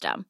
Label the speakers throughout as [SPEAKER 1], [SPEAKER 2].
[SPEAKER 1] system.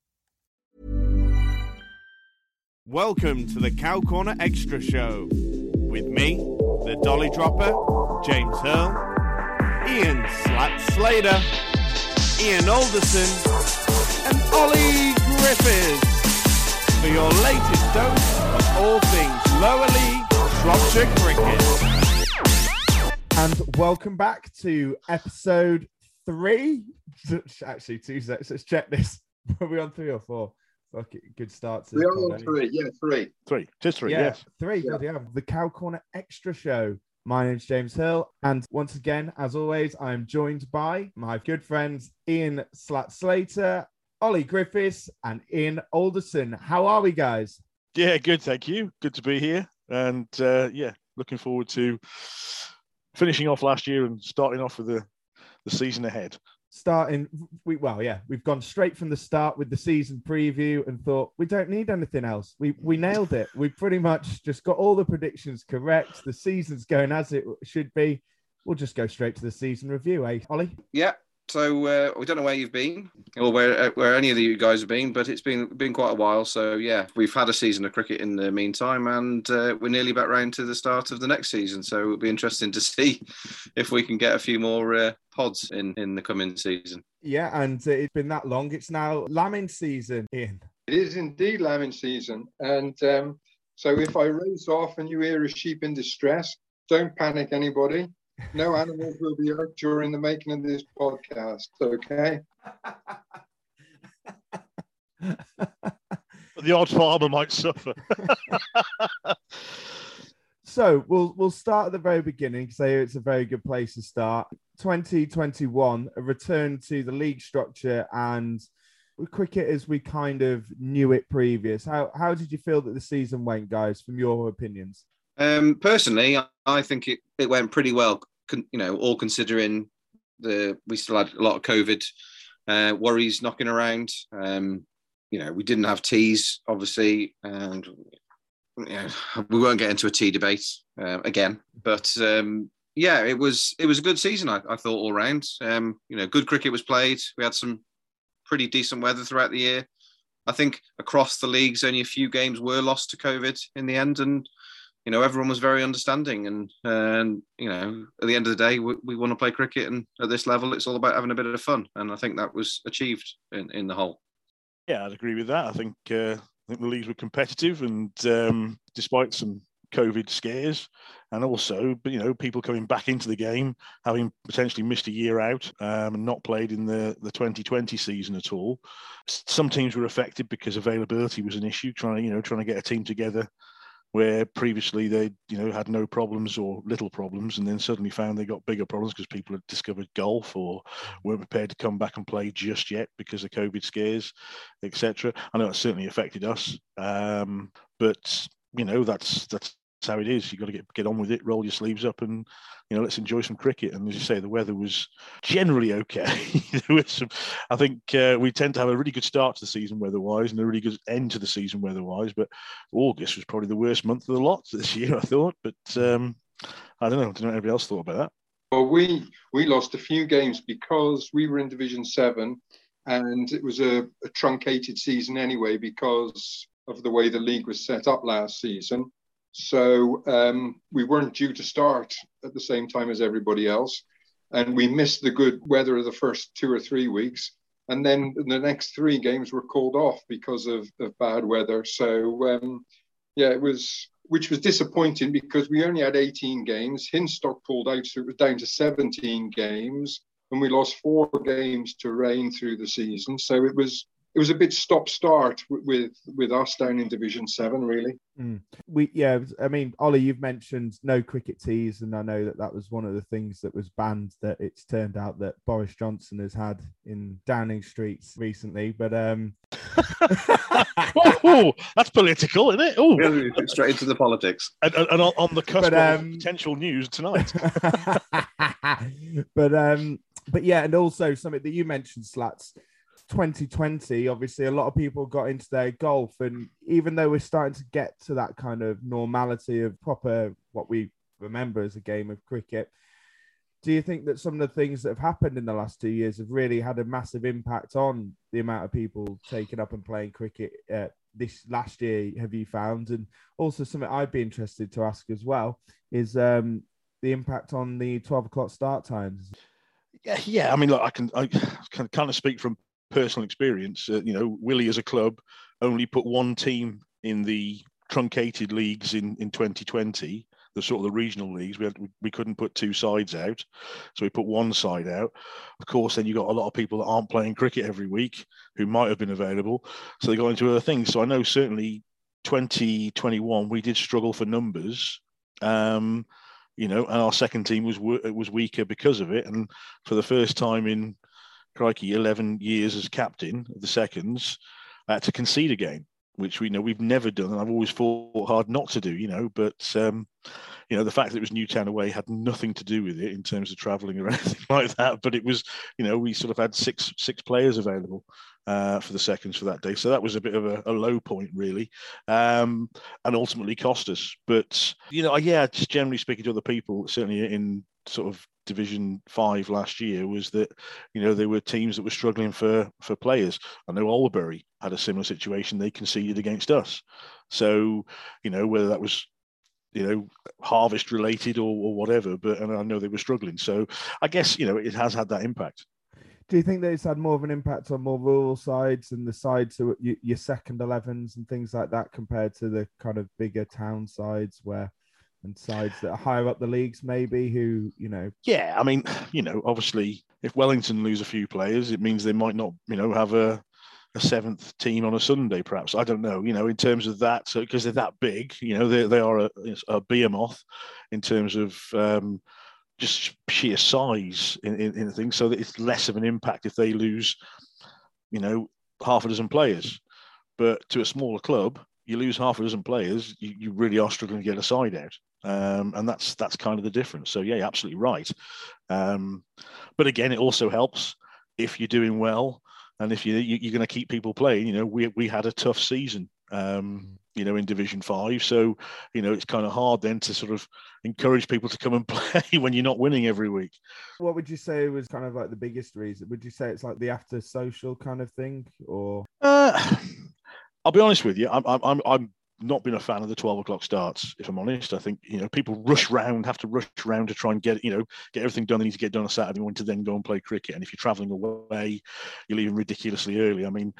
[SPEAKER 2] Welcome to the Cow Corner Extra Show with me, the Dolly Dropper, James Hurl, Ian Slat Slater, Ian Alderson, and Ollie Griffiths for your latest dose of all things lower league Shropshire cricket.
[SPEAKER 3] And welcome back to episode three. Actually, two sets. Let's check this. Are we on three or four? Fuck it, good start to
[SPEAKER 4] We are on
[SPEAKER 3] eh?
[SPEAKER 4] three. Yeah, three.
[SPEAKER 5] Three, just three,
[SPEAKER 3] Yeah,
[SPEAKER 5] yes.
[SPEAKER 3] three.
[SPEAKER 4] Yeah.
[SPEAKER 3] bloody hell. The Cow Corner Extra Show. My name's James Hill, and once again, as always, I'm joined by my good friends Ian Slat Slater, Ollie Griffiths, and Ian Alderson. How are we, guys?
[SPEAKER 5] Yeah, good, thank you. Good to be here. And uh, yeah, looking forward to finishing off last year and starting off with the, the season ahead.
[SPEAKER 3] Starting, we well, yeah, we've gone straight from the start with the season preview and thought we don't need anything else. We we nailed it. We pretty much just got all the predictions correct. The season's going as it should be. We'll just go straight to the season review, eh, Ollie?
[SPEAKER 4] Yeah. So uh, we don't know where you've been or where uh, where any of you guys have been, but it's been been quite a while. So yeah, we've had a season of cricket in the meantime, and uh, we're nearly back round to the start of the next season. So it'll be interesting to see if we can get a few more uh, pods in in the coming season.
[SPEAKER 3] Yeah, and uh, it's been that long. It's now lambing season, Ian.
[SPEAKER 6] It is indeed lambing season. And um, so if I race off and you hear a sheep in distress, don't panic, anybody. No animals will be hurt during the making of this podcast, okay?
[SPEAKER 5] But the odd farmer might suffer.
[SPEAKER 3] So we'll we'll start at the very beginning. Say it's a very good place to start. 2021, a return to the league structure and cricket as we kind of knew it previous. How how did you feel that the season went, guys? From your opinions.
[SPEAKER 4] Um, personally, I- I think it, it went pretty well. You know, all considering the we still had a lot of COVID uh, worries knocking around. Um, you know, we didn't have teas, obviously, and know, we won't get into a tea debate uh, again. But um, yeah, it was it was a good season. I, I thought all round. Um, you know, good cricket was played. We had some pretty decent weather throughout the year. I think across the leagues, only a few games were lost to COVID in the end, and you know everyone was very understanding. And and you know, at the end of the day, we, we want to play cricket, and at this level, it's all about having a bit of fun. And I think that was achieved in, in the whole.
[SPEAKER 5] Yeah, I'd agree with that. I think uh, I think the leagues were competitive, and um, despite some COVID scares, and also you know people coming back into the game, having potentially missed a year out um, and not played in the the 2020 season at all. Some teams were affected because availability was an issue. Trying to you know trying to get a team together where previously they you know had no problems or little problems and then suddenly found they got bigger problems because people had discovered golf or weren't prepared to come back and play just yet because of covid scares etc i know it certainly affected us um, but you know that's that's how it is. You've got to get get on with it, roll your sleeves up, and you know let's enjoy some cricket. And as you say, the weather was generally okay. there was some, I think uh, we tend to have a really good start to the season weather-wise, and a really good end to the season weather-wise. But August was probably the worst month of the lot this year, I thought. But um, I don't know. I don't know what anybody else thought about that.
[SPEAKER 6] Well, we we lost a few games because we were in Division Seven, and it was a, a truncated season anyway because of the way the league was set up last season. So um, we weren't due to start at the same time as everybody else. And we missed the good weather of the first two or three weeks. And then the next three games were called off because of, of bad weather. So, um, yeah, it was, which was disappointing because we only had 18 games. Hinstock pulled out, so it was down to 17 games. And we lost four games to rain through the season. So it was it was a bit stop start with with us down in Division Seven, really.
[SPEAKER 3] Mm. We yeah, I mean, Ollie, you've mentioned no cricket teas, and I know that that was one of the things that was banned. That it's turned out that Boris Johnson has had in Downing Streets recently, but um.
[SPEAKER 5] oh, that's political, isn't it? Oh,
[SPEAKER 4] straight into the politics,
[SPEAKER 5] and, and on the cusp but, um... of potential news tonight.
[SPEAKER 3] but um, but yeah, and also something that you mentioned, Slats 2020, obviously, a lot of people got into their golf, and even though we're starting to get to that kind of normality of proper what we remember as a game of cricket, do you think that some of the things that have happened in the last two years have really had a massive impact on the amount of people taking up and playing cricket uh, this last year? Have you found, and also something I'd be interested to ask as well is um, the impact on the 12 o'clock start times.
[SPEAKER 5] Yeah, yeah. I mean, look, I can I can kind of speak from personal experience, uh, you know, Willie as a club only put one team in the truncated leagues in, in 2020, the sort of the regional leagues. We had, we couldn't put two sides out, so we put one side out. Of course, then you got a lot of people that aren't playing cricket every week who might have been available, so they got into other things. So I know certainly 2021 we did struggle for numbers. Um, you know, and our second team was it was weaker because of it. And for the first time in crikey, 11 years as captain of the seconds, uh, to concede a game, which we know we've never done. And I've always fought hard not to do, you know, but, um, you know, the fact that it was Newtown away had nothing to do with it in terms of travelling or anything like that. But it was, you know, we sort of had six six players available uh, for the seconds for that day. So that was a bit of a, a low point, really, um, and ultimately cost us. But, you know, yeah, just generally speaking to other people, certainly in sort of Division Five last year was that you know there were teams that were struggling for for players. I know Albury had a similar situation; they conceded against us. So you know whether that was you know harvest related or, or whatever, but and I know they were struggling. So I guess you know it has had that impact.
[SPEAKER 3] Do you think that it's had more of an impact on more rural sides and the sides of your second 11s and things like that compared to the kind of bigger town sides where and sides that are higher up the leagues, maybe who you know.
[SPEAKER 5] Yeah, I mean, you know, obviously, if Wellington lose a few players, it means they might not, you know, have a a seventh team on a Sunday, perhaps. I don't know, you know, in terms of that, because they're that big, you know, they, they are a, a behemoth in terms of um, just sheer size in, in, in things. So that it's less of an impact if they lose, you know, half a dozen players. But to a smaller club, you lose half a dozen players, you, you really are struggling to get a side out. Um, and that's that's kind of the difference. So yeah, absolutely right. Um, but again, it also helps if you're doing well and if you, you are going to keep people playing. You know, we we had a tough season. Um, you know, in Division Five, so you know it's kind of hard then to sort of encourage people to come and play when you're not winning every week.
[SPEAKER 3] What would you say was kind of like the biggest reason? Would you say it's like the after social kind of thing, or?
[SPEAKER 5] Uh, I'll be honest with you. I'm I'm I'm not been a fan of the 12 o'clock starts if i'm honest. I think you know people rush round have to rush around to try and get you know get everything done. They need to get done on saturday morning to then go and play cricket. And if you're traveling away you're leaving ridiculously early. I mean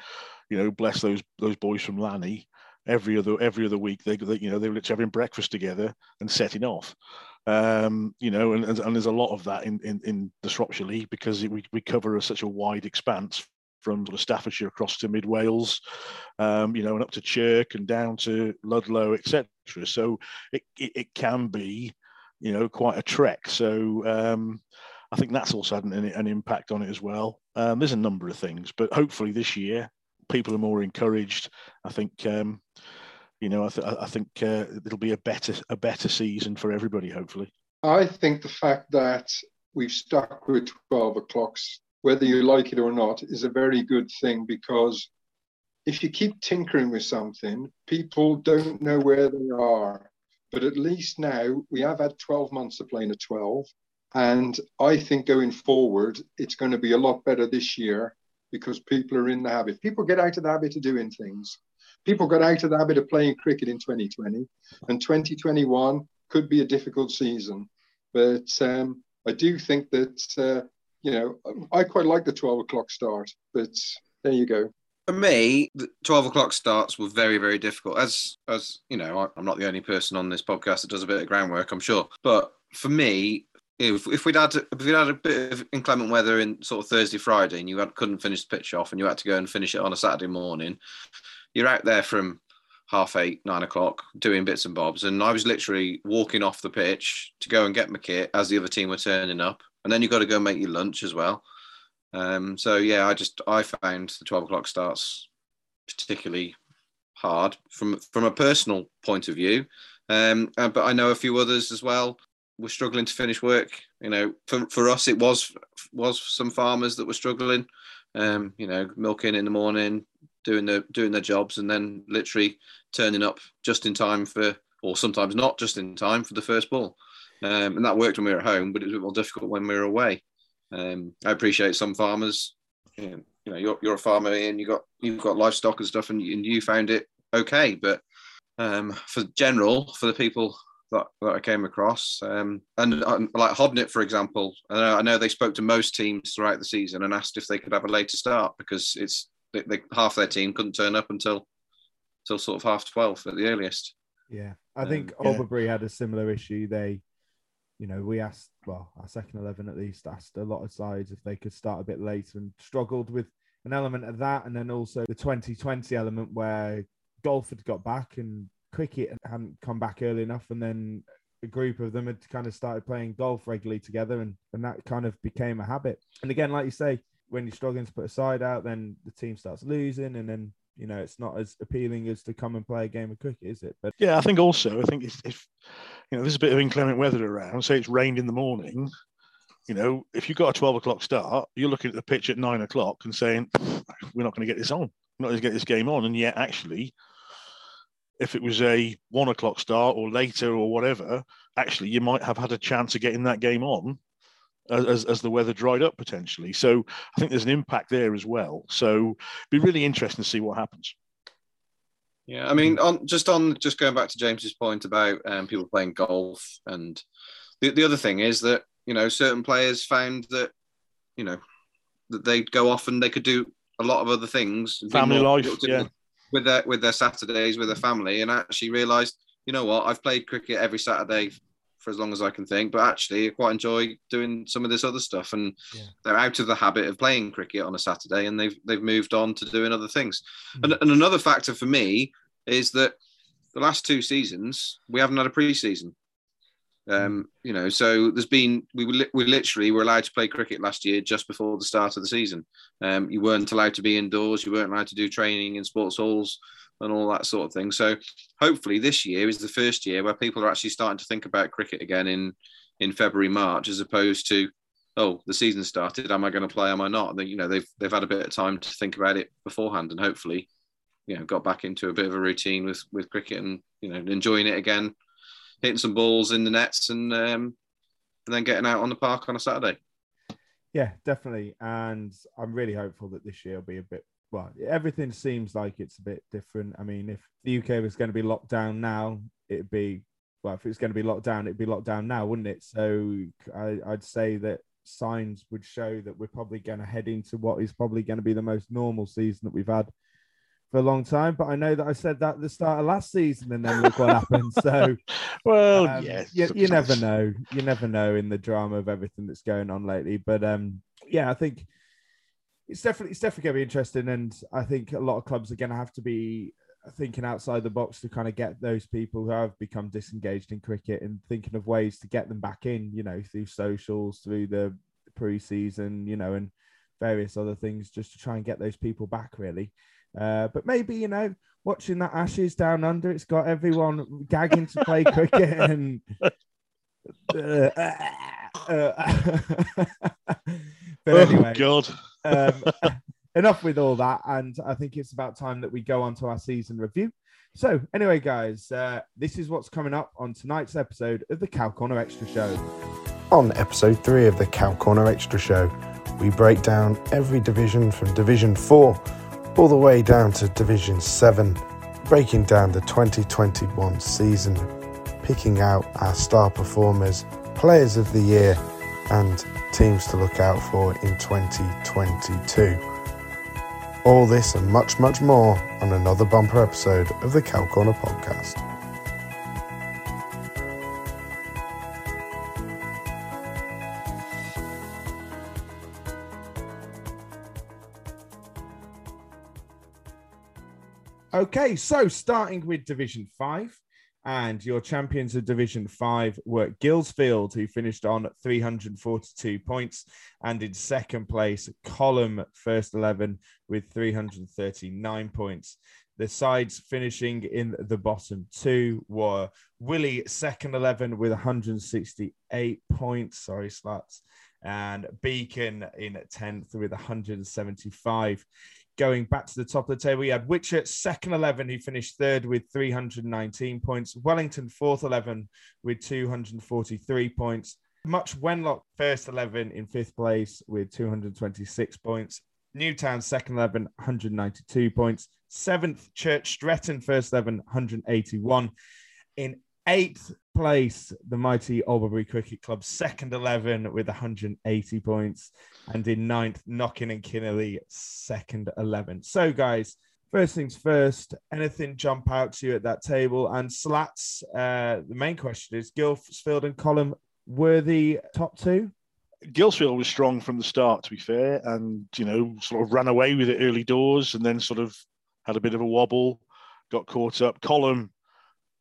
[SPEAKER 5] you know bless those those boys from lanny. Every other every other week they, they you know they were having breakfast together and setting off. Um, you know, and, and, there's a lot of that in, in, in the Shropshire League because we, we cover such a wide expanse from sort of Staffordshire across to mid Wales, um, you know, and up to Chirk and down to Ludlow, etc. So it, it, it can be, you know, quite a trek. So um, I think that's also had an, an impact on it as well. Um, there's a number of things, but hopefully this year people are more encouraged. I think. Um, you know, I, th- I think uh, it'll be a better a better season for everybody. Hopefully,
[SPEAKER 6] I think the fact that we've stuck with twelve o'clocks, whether you like it or not, is a very good thing because if you keep tinkering with something, people don't know where they are. But at least now we have had 12 months of playing at 12. And I think going forward, it's going to be a lot better this year because people are in the habit. People get out of the habit of doing things. People got out of the habit of playing cricket in 2020, and 2021 could be a difficult season. But um, I do think that, uh, you know, I quite like the 12 o'clock start, but there you go.
[SPEAKER 4] For me, the 12 o'clock starts were very, very difficult. As, as you know, I'm not the only person on this podcast that does a bit of groundwork, I'm sure. But for me, if, if we'd had if we'd had a bit of inclement weather in sort of Thursday, Friday, and you had, couldn't finish the pitch off, and you had to go and finish it on a Saturday morning, you're out there from half eight, nine o'clock, doing bits and bobs, and I was literally walking off the pitch to go and get my kit as the other team were turning up, and then you have got to go and make your lunch as well. Um, so yeah, I just I found the twelve o'clock starts particularly hard from from a personal point of view, um, uh, but I know a few others as well were struggling to finish work. You know, for, for us, it was was some farmers that were struggling. Um, you know, milking in the morning, doing the doing their jobs, and then literally turning up just in time for, or sometimes not just in time for the first ball. Um, and that worked when we were at home, but it was a bit more difficult when we were away. Um, I appreciate some farmers. You know, you know you're, you're a farmer and you got you've got livestock and stuff, and, and you found it okay. But um, for general, for the people that, that I came across. Um, and like Hodnet, for example, I know, I know, they spoke to most teams throughout the season and asked if they could have a later start because it's they, they, half their team couldn't turn up until until sort of half twelve at the earliest.
[SPEAKER 3] Yeah, I think um, yeah. had a similar issue. They, you know, we asked well, our second eleven at least asked a lot of sides if they could start a bit later and struggled with an element of that, and then also the 2020 element where golf had got back and cricket hadn't come back early enough, and then a group of them had kind of started playing golf regularly together, and, and that kind of became a habit. And again, like you say, when you're struggling to put a side out, then the team starts losing, and then you know it's not as appealing as to come and play a game of cricket, is it? But
[SPEAKER 5] yeah, I think also I think if, if you know there's a bit of inclement weather around, say it's rained in the morning, you know, if you've got a 12 o'clock start, you're looking at the pitch at nine o'clock and saying, we're not going to get this on. We're not going to get this game on. And yet, actually, if it was a one o'clock start or later or whatever, actually you might have had a chance of getting that game on as, as the weather dried up potentially. So I think there's an impact there as well. So it'd be really interesting to see what happens.
[SPEAKER 4] Yeah, I mean, on just on just going back to James's point about um, people playing golf, and the, the other thing is that you know certain players found that you know that they'd go off and they could do a lot of other things.
[SPEAKER 5] Family life, yeah
[SPEAKER 4] with their with their Saturdays with their family, and actually realised, you know what, I've played cricket every Saturday for as long as I can think, but actually I quite enjoy doing some of this other stuff. And yeah. they're out of the habit of playing cricket on a Saturday, and they've they've moved on to doing other things. Mm. And, and another factor for me is that the last two seasons we haven't had a pre-season. Um, you know, so there's been we were we literally were allowed to play cricket last year just before the start of the season. Um, you weren't allowed to be indoors. You weren't allowed to do training in sports halls and all that sort of thing. So hopefully this year is the first year where people are actually starting to think about cricket again in in February March as opposed to oh the season started. Am I going to play? Am I not? You know they've they've had a bit of time to think about it beforehand and hopefully you know got back into a bit of a routine with with cricket and you know enjoying it again hitting some balls in the nets and um, and then getting out on the park on a Saturday.
[SPEAKER 3] Yeah, definitely. And I'm really hopeful that this year will be a bit well, everything seems like it's a bit different. I mean, if the UK was going to be locked down now, it'd be well, if it was going to be locked down, it'd be locked down now, wouldn't it? So I, would say that signs would show that we're probably going to head into what is probably going to be the most normal season that we've had for a long time. But I know that I said that at the start of last season, and then look what happened. So,
[SPEAKER 5] well, um, yes,
[SPEAKER 3] you, you never know. You never know in the drama of everything that's going on lately. But um, yeah, I think it's definitely it's definitely going to be interesting, and I think a lot of clubs are going to have to be thinking outside the box to kind of get those people who have become disengaged in cricket and thinking of ways to get them back in. You know, through socials, through the pre-season, you know, and various other things, just to try and get those people back. Really, uh, but maybe you know, watching that Ashes down under, it's got everyone gagging to play cricket and. Uh, uh, but
[SPEAKER 5] oh,
[SPEAKER 3] anyway,
[SPEAKER 5] God.
[SPEAKER 3] Um, enough with all that. And I think it's about time that we go on to our season review. So, anyway, guys, uh, this is what's coming up on tonight's episode of the Cow Corner Extra Show.
[SPEAKER 7] On episode three of the Cow Corner Extra Show, we break down every division from Division 4 all the way down to Division 7, breaking down the 2021 season, picking out our star performers, players of the year, and teams to look out for in 2022. All this and much, much more on another bumper episode of the Cow Corner podcast.
[SPEAKER 3] Okay, so starting with Division 5, and your champions of Division 5 were Guilsfield, who finished on 342 points, and in second place, Column First 11 with 339 points. The sides finishing in the bottom two were Willie, second 11 with 168 points. Sorry, sluts. And Beacon in 10th with 175 going back to the top of the table, you had Whitchurch second 11, who finished third with 319 points. Wellington fourth 11 with 243 points. Much Wenlock first 11 in fifth place with 226 points. Newtown second 11, 192 points. Seventh, Church Stretton first 11, 181. In eighth place, the mighty Albury Cricket Club, second 11 with 180 points. And in ninth, Knockin and Kinnerley, second 11. So, guys, first things first, anything jump out to you at that table? And Slats, uh, the main question is Guilsfield and Column were the top two?
[SPEAKER 5] Guilsfield was strong from the start, to be fair, and you know, sort of ran away with it early doors, and then sort of had a bit of a wobble, got caught up. Column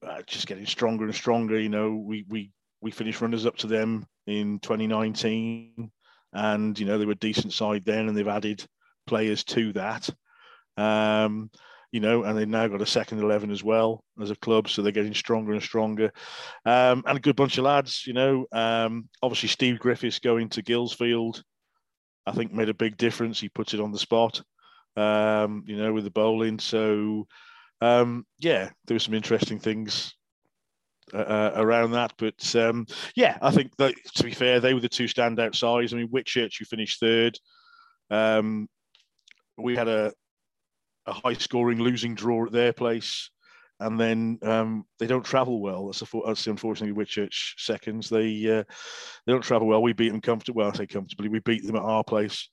[SPEAKER 5] uh, just getting stronger and stronger. You know, we we we finished runners up to them in 2019, and you know they were a decent side then, and they've added players to that. Um, you know, and they've now got a second eleven as well as a club, so they're getting stronger and stronger, um, and a good bunch of lads. You know, um, obviously Steve Griffiths going to Guilsfield, I think made a big difference. He puts it on the spot, um, you know, with the bowling. So um, yeah, there were some interesting things uh, uh, around that. But um, yeah, I think that to be fair, they were the two standout sides. I mean, Whitchurch, who finished third, um, we had a, a high scoring losing draw at their place. And then um, they don't travel well. That's, a, that's unfortunately Whitchurch seconds. They uh, they don't travel well. We beat them comfortably. Well, I say comfortably. We beat them at our place.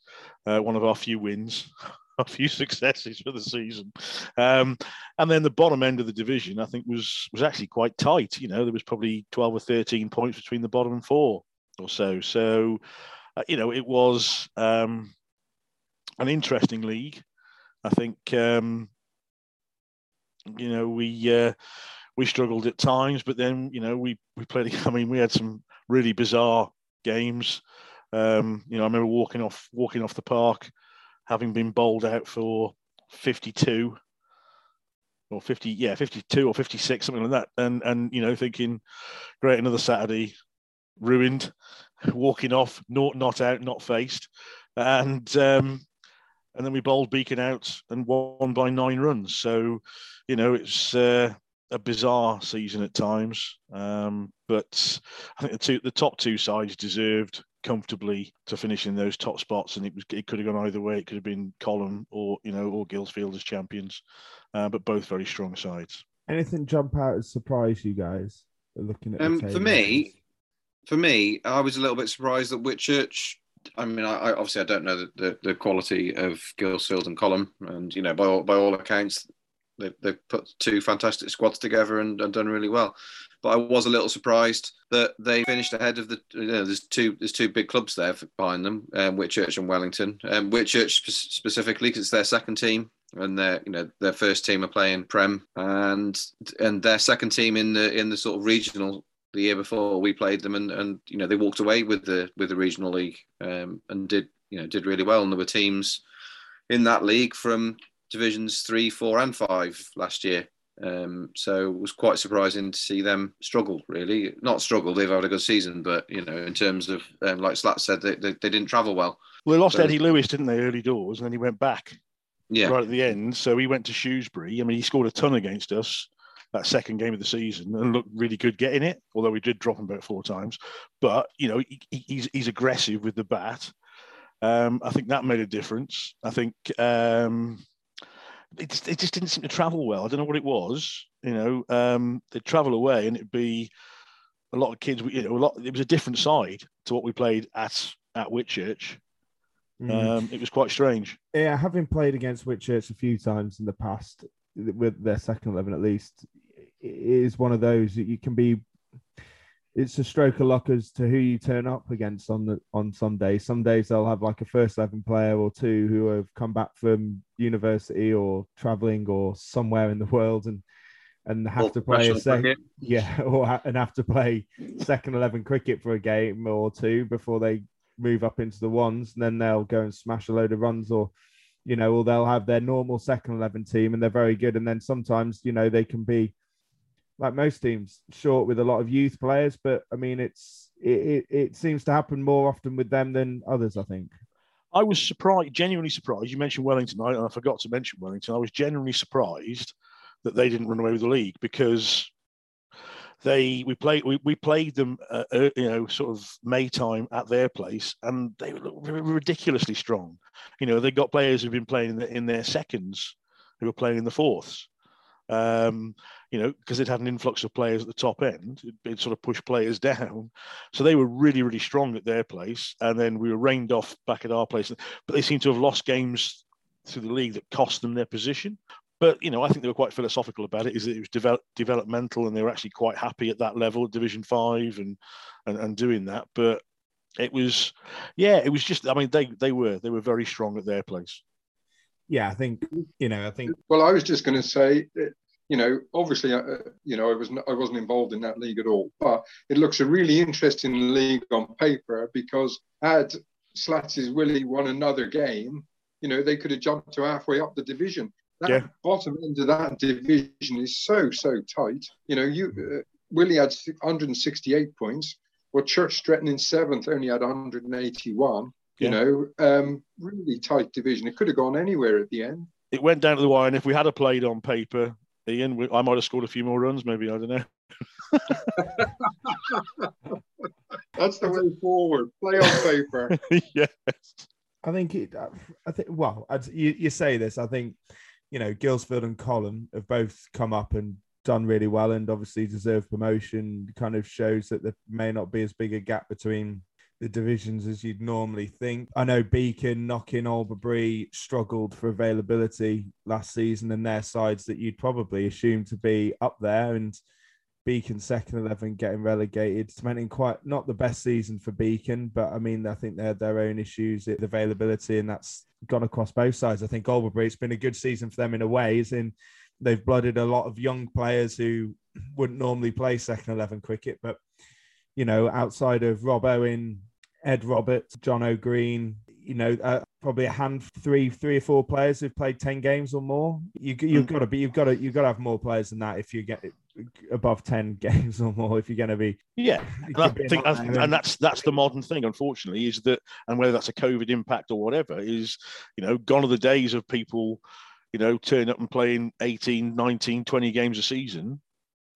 [SPEAKER 5] Uh, one of our few wins. a few successes for the season. Um, and then the bottom end of the division, I think, was was actually quite tight. You know, there was probably 12 or 13 points between the bottom four or so. So, uh, you know, it was um, an interesting league. I think, um, you know, we uh, we struggled at times, but then, you know, we we played. I mean, we had some really bizarre games. Um, you know, I remember walking off walking off the park having been bowled out for 52 or 50 yeah 52 or 56 something like that. And and you know thinking great another saturday ruined walking off not not out not faced. And um and then we bowled beacon out and won by nine runs. So you know it's uh, a bizarre season at times. Um but i think the two the top two sides deserved comfortably to finish in those top spots, and it was it could have gone either way. It could have been Column or you know or Guilsfield as champions, uh, but both very strong sides.
[SPEAKER 3] Anything jump out and surprise you guys looking at?
[SPEAKER 4] Um, for me, for me, I was a little bit surprised that Whitchurch. I mean, I, I obviously I don't know the, the, the, quality of Guilsfield and Column, and you know by all, by all accounts, they've, they've put two fantastic squads together and, and done really well. But I was a little surprised that they finished ahead of the. You know, there's two there's two big clubs there behind them, um, Whitchurch and Wellington. Um, Whitchurch specifically because it's their second team and their you know their first team are playing Prem and and their second team in the in the sort of regional the year before we played them and and you know they walked away with the with the regional league um, and did you know did really well and there were teams in that league from divisions three four and five last year um, so it was quite surprising to see them struggle really not struggle they've had a good season but you know in terms of um, like Slat said they, they, they, didn't travel well
[SPEAKER 5] well they lost so, Eddie Lewis didn't they early doors and then he went back
[SPEAKER 4] yeah.
[SPEAKER 5] right at the end. So he went to Shrewsbury. I mean, he scored a ton against us that second game of the season and looked really good getting it, although we did drop him about four times. But, you know, he, he's, he's aggressive with the bat. Um, I think that made a difference. I think um, it, just, it just didn't seem to travel well. I don't know what it was. You know, um, they'd travel away and it'd be a lot of kids. You know, a lot. It was a different side to what we played at at Whitchurch. Mm. Um, it was quite strange.
[SPEAKER 3] Yeah, having played against Whitchurch a few times in the past, with their second eleven at least, it is one of those that you can be. It's a stroke of luck as to who you turn up against on the on some days. Some days they'll have like a first eleven player or two who have come back from university or traveling or somewhere in the world and and have or to play a second yeah or ha- and have to play second 11 cricket for a game or two before they move up into the ones, and then they'll go and smash a load of runs, or you know, or they'll have their normal second eleven team, and they're very good. And then sometimes, you know, they can be like most teams, short with a lot of youth players. But I mean, it's it, it, it seems to happen more often with them than others. I think.
[SPEAKER 5] I was surprised, genuinely surprised. You mentioned Wellington, and I forgot to mention Wellington. I was genuinely surprised that they didn't run away with the league because they we played we, we played them uh, uh, you know sort of May time at their place and they were ridiculously strong. You know they got players who've been playing in, the, in their seconds who were playing in the fourths. Um, you know, because it had an influx of players at the top end, it, it, sort of pushed players down. So they were really, really strong at their place. And then we were rained off back at our place. But they seem to have lost games through the league that cost them their position. But you know, I think they were quite philosophical about it. Is that it was develop, developmental, and they were actually quite happy at that level, Division Five, and, and and doing that. But it was, yeah, it was just. I mean, they they were they were very strong at their place.
[SPEAKER 3] Yeah, I think you know. I think.
[SPEAKER 6] Well, I was just going to say, you know, obviously, uh, you know, I was I wasn't involved in that league at all, but it looks a really interesting league on paper because had Slats' Willie won another game, you know, they could have jumped to halfway up the division. That yeah. bottom end of that division is so so tight. You know, you uh, Willie had 168 points. Well, Church Stretton in seventh only had 181. Yeah. You know, um, really tight division. It could have gone anywhere at the end.
[SPEAKER 5] It went down to the wire, and if we had a played on paper, Ian, I might have scored a few more runs. Maybe I don't know.
[SPEAKER 6] That's the way forward. Play on paper.
[SPEAKER 5] yes.
[SPEAKER 3] I think it. Uh, I think. Well, you, you say this. I think you know, Guilsfield and Colham have both come up and done really well and obviously deserve promotion. Kind of shows that there may not be as big a gap between the divisions as you'd normally think. I know Beacon, Knockin, Albury struggled for availability last season, and their sides that you'd probably assume to be up there. And Beacon second eleven getting relegated. It's meant in quite not the best season for Beacon, but I mean I think they had their own issues with availability, and that's gone across both sides. I think Albury it's been a good season for them in a way, as in they've blooded a lot of young players who wouldn't normally play second eleven cricket, but you know outside of Rob Owen, Ed Roberts, John O'Green, you know, uh, probably a hand three, three or four players who've played ten games or more. You, you've mm. got to be, you've got to, you've got to have more players than that if you get above 10 games or more if you're going to be
[SPEAKER 5] yeah and, I think that's, and that's that's the modern thing unfortunately is that and whether that's a covid impact or whatever is you know gone are the days of people you know turning up and playing 18 19 20 games a season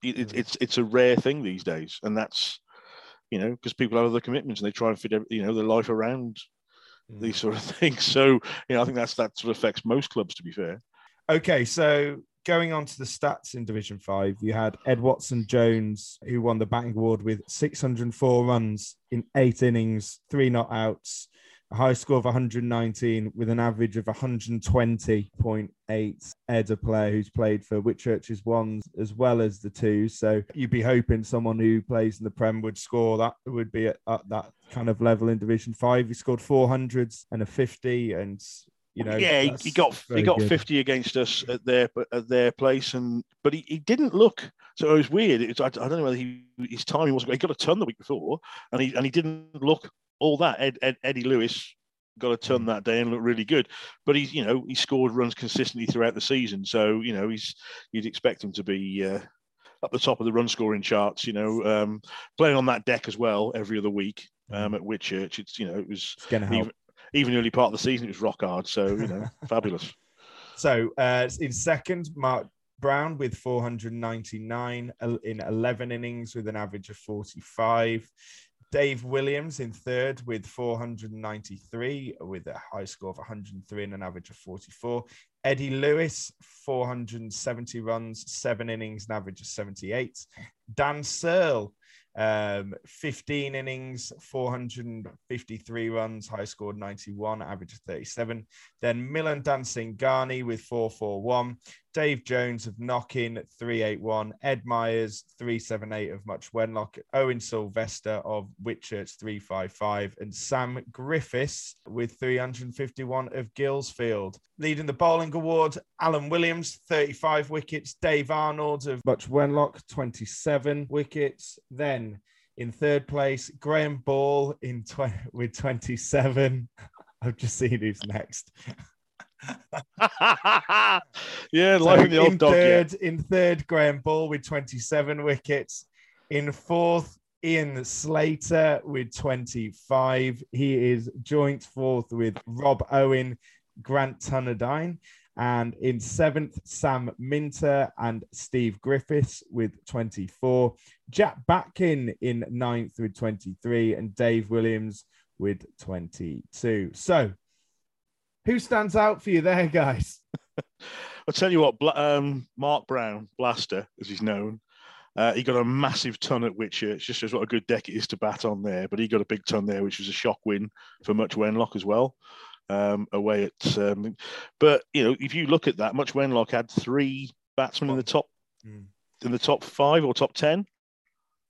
[SPEAKER 5] it, it, mm. it's it's a rare thing these days and that's you know because people have other commitments and they try and fit you know their life around mm. these sort of things so you know i think that's that sort of affects most clubs to be fair
[SPEAKER 3] okay so going on to the stats in Division 5, you had Ed Watson Jones, who won the batting award with 604 runs in eight innings, three not outs. A high score of 119 with an average of 120.8. Ed, a player who's played for Whitchurch's ones as well as the twos. So you'd be hoping someone who plays in the Prem would score that would be at, at that kind of level in Division Five. He scored 400s and a 50, and you know,
[SPEAKER 5] yeah, he, got he got good. 50 against us at their at their place, and but he, he didn't look. So it was weird. It was, I, I don't know whether he, his timing wasn't. He got a ton the week before, and he and he didn't look all that. Ed, Ed, Eddie Lewis got a ton that day and looked really good. But he's, you know, he scored runs consistently throughout the season. So, you know, he's you'd expect him to be uh, up the top of the run scoring charts. You know, um, playing on that deck as well every other week mm. um, at Whitchurch. It's you know, it was even, even early part of the season, it was rock hard. So you know, fabulous.
[SPEAKER 3] So uh, in second, Mark Brown with 499 in 11 innings with an average of 45. Dave Williams in third with 493 with a high score of 103 and an average of 44. Eddie Lewis, 470 runs, seven innings, an average of 78. Dan Searle, um, 15 innings, 453 runs, high scored 91, average of 37. Then Milan Dancing Ghani with 441. Dave Jones of Knockin 381. Ed Myers 378 of Much Wenlock. Owen Sylvester of Whitchurch 355. And Sam Griffiths with 351 of Guilsfield. Leading the bowling award, Alan Williams, 35 wickets. Dave Arnold of Much Wenlock, 27 wickets. Then in third place, Graham Ball in tw- with 27. I've just seen who's next.
[SPEAKER 5] yeah, like so the old
[SPEAKER 3] in
[SPEAKER 5] dog.
[SPEAKER 3] Third,
[SPEAKER 5] yeah.
[SPEAKER 3] In third, Graham Ball with 27 wickets. In fourth, Ian Slater with 25. He is joint fourth with Rob Owen Grant Tunnerdine. And in seventh, Sam Minter and Steve Griffiths with 24. Jack Batkin in ninth with 23. And Dave Williams with 22. So, who stands out for you there, guys?
[SPEAKER 5] I'll tell you what, um, Mark Brown, Blaster, as he's known, uh, he got a massive ton at Whitchurch. Just shows what a good deck it is to bat on there. But he got a big ton there, which was a shock win for Much Wenlock as well um, away at. Um, but you know, if you look at that, Much Wenlock had three batsmen in the top mm. in the top five or top ten.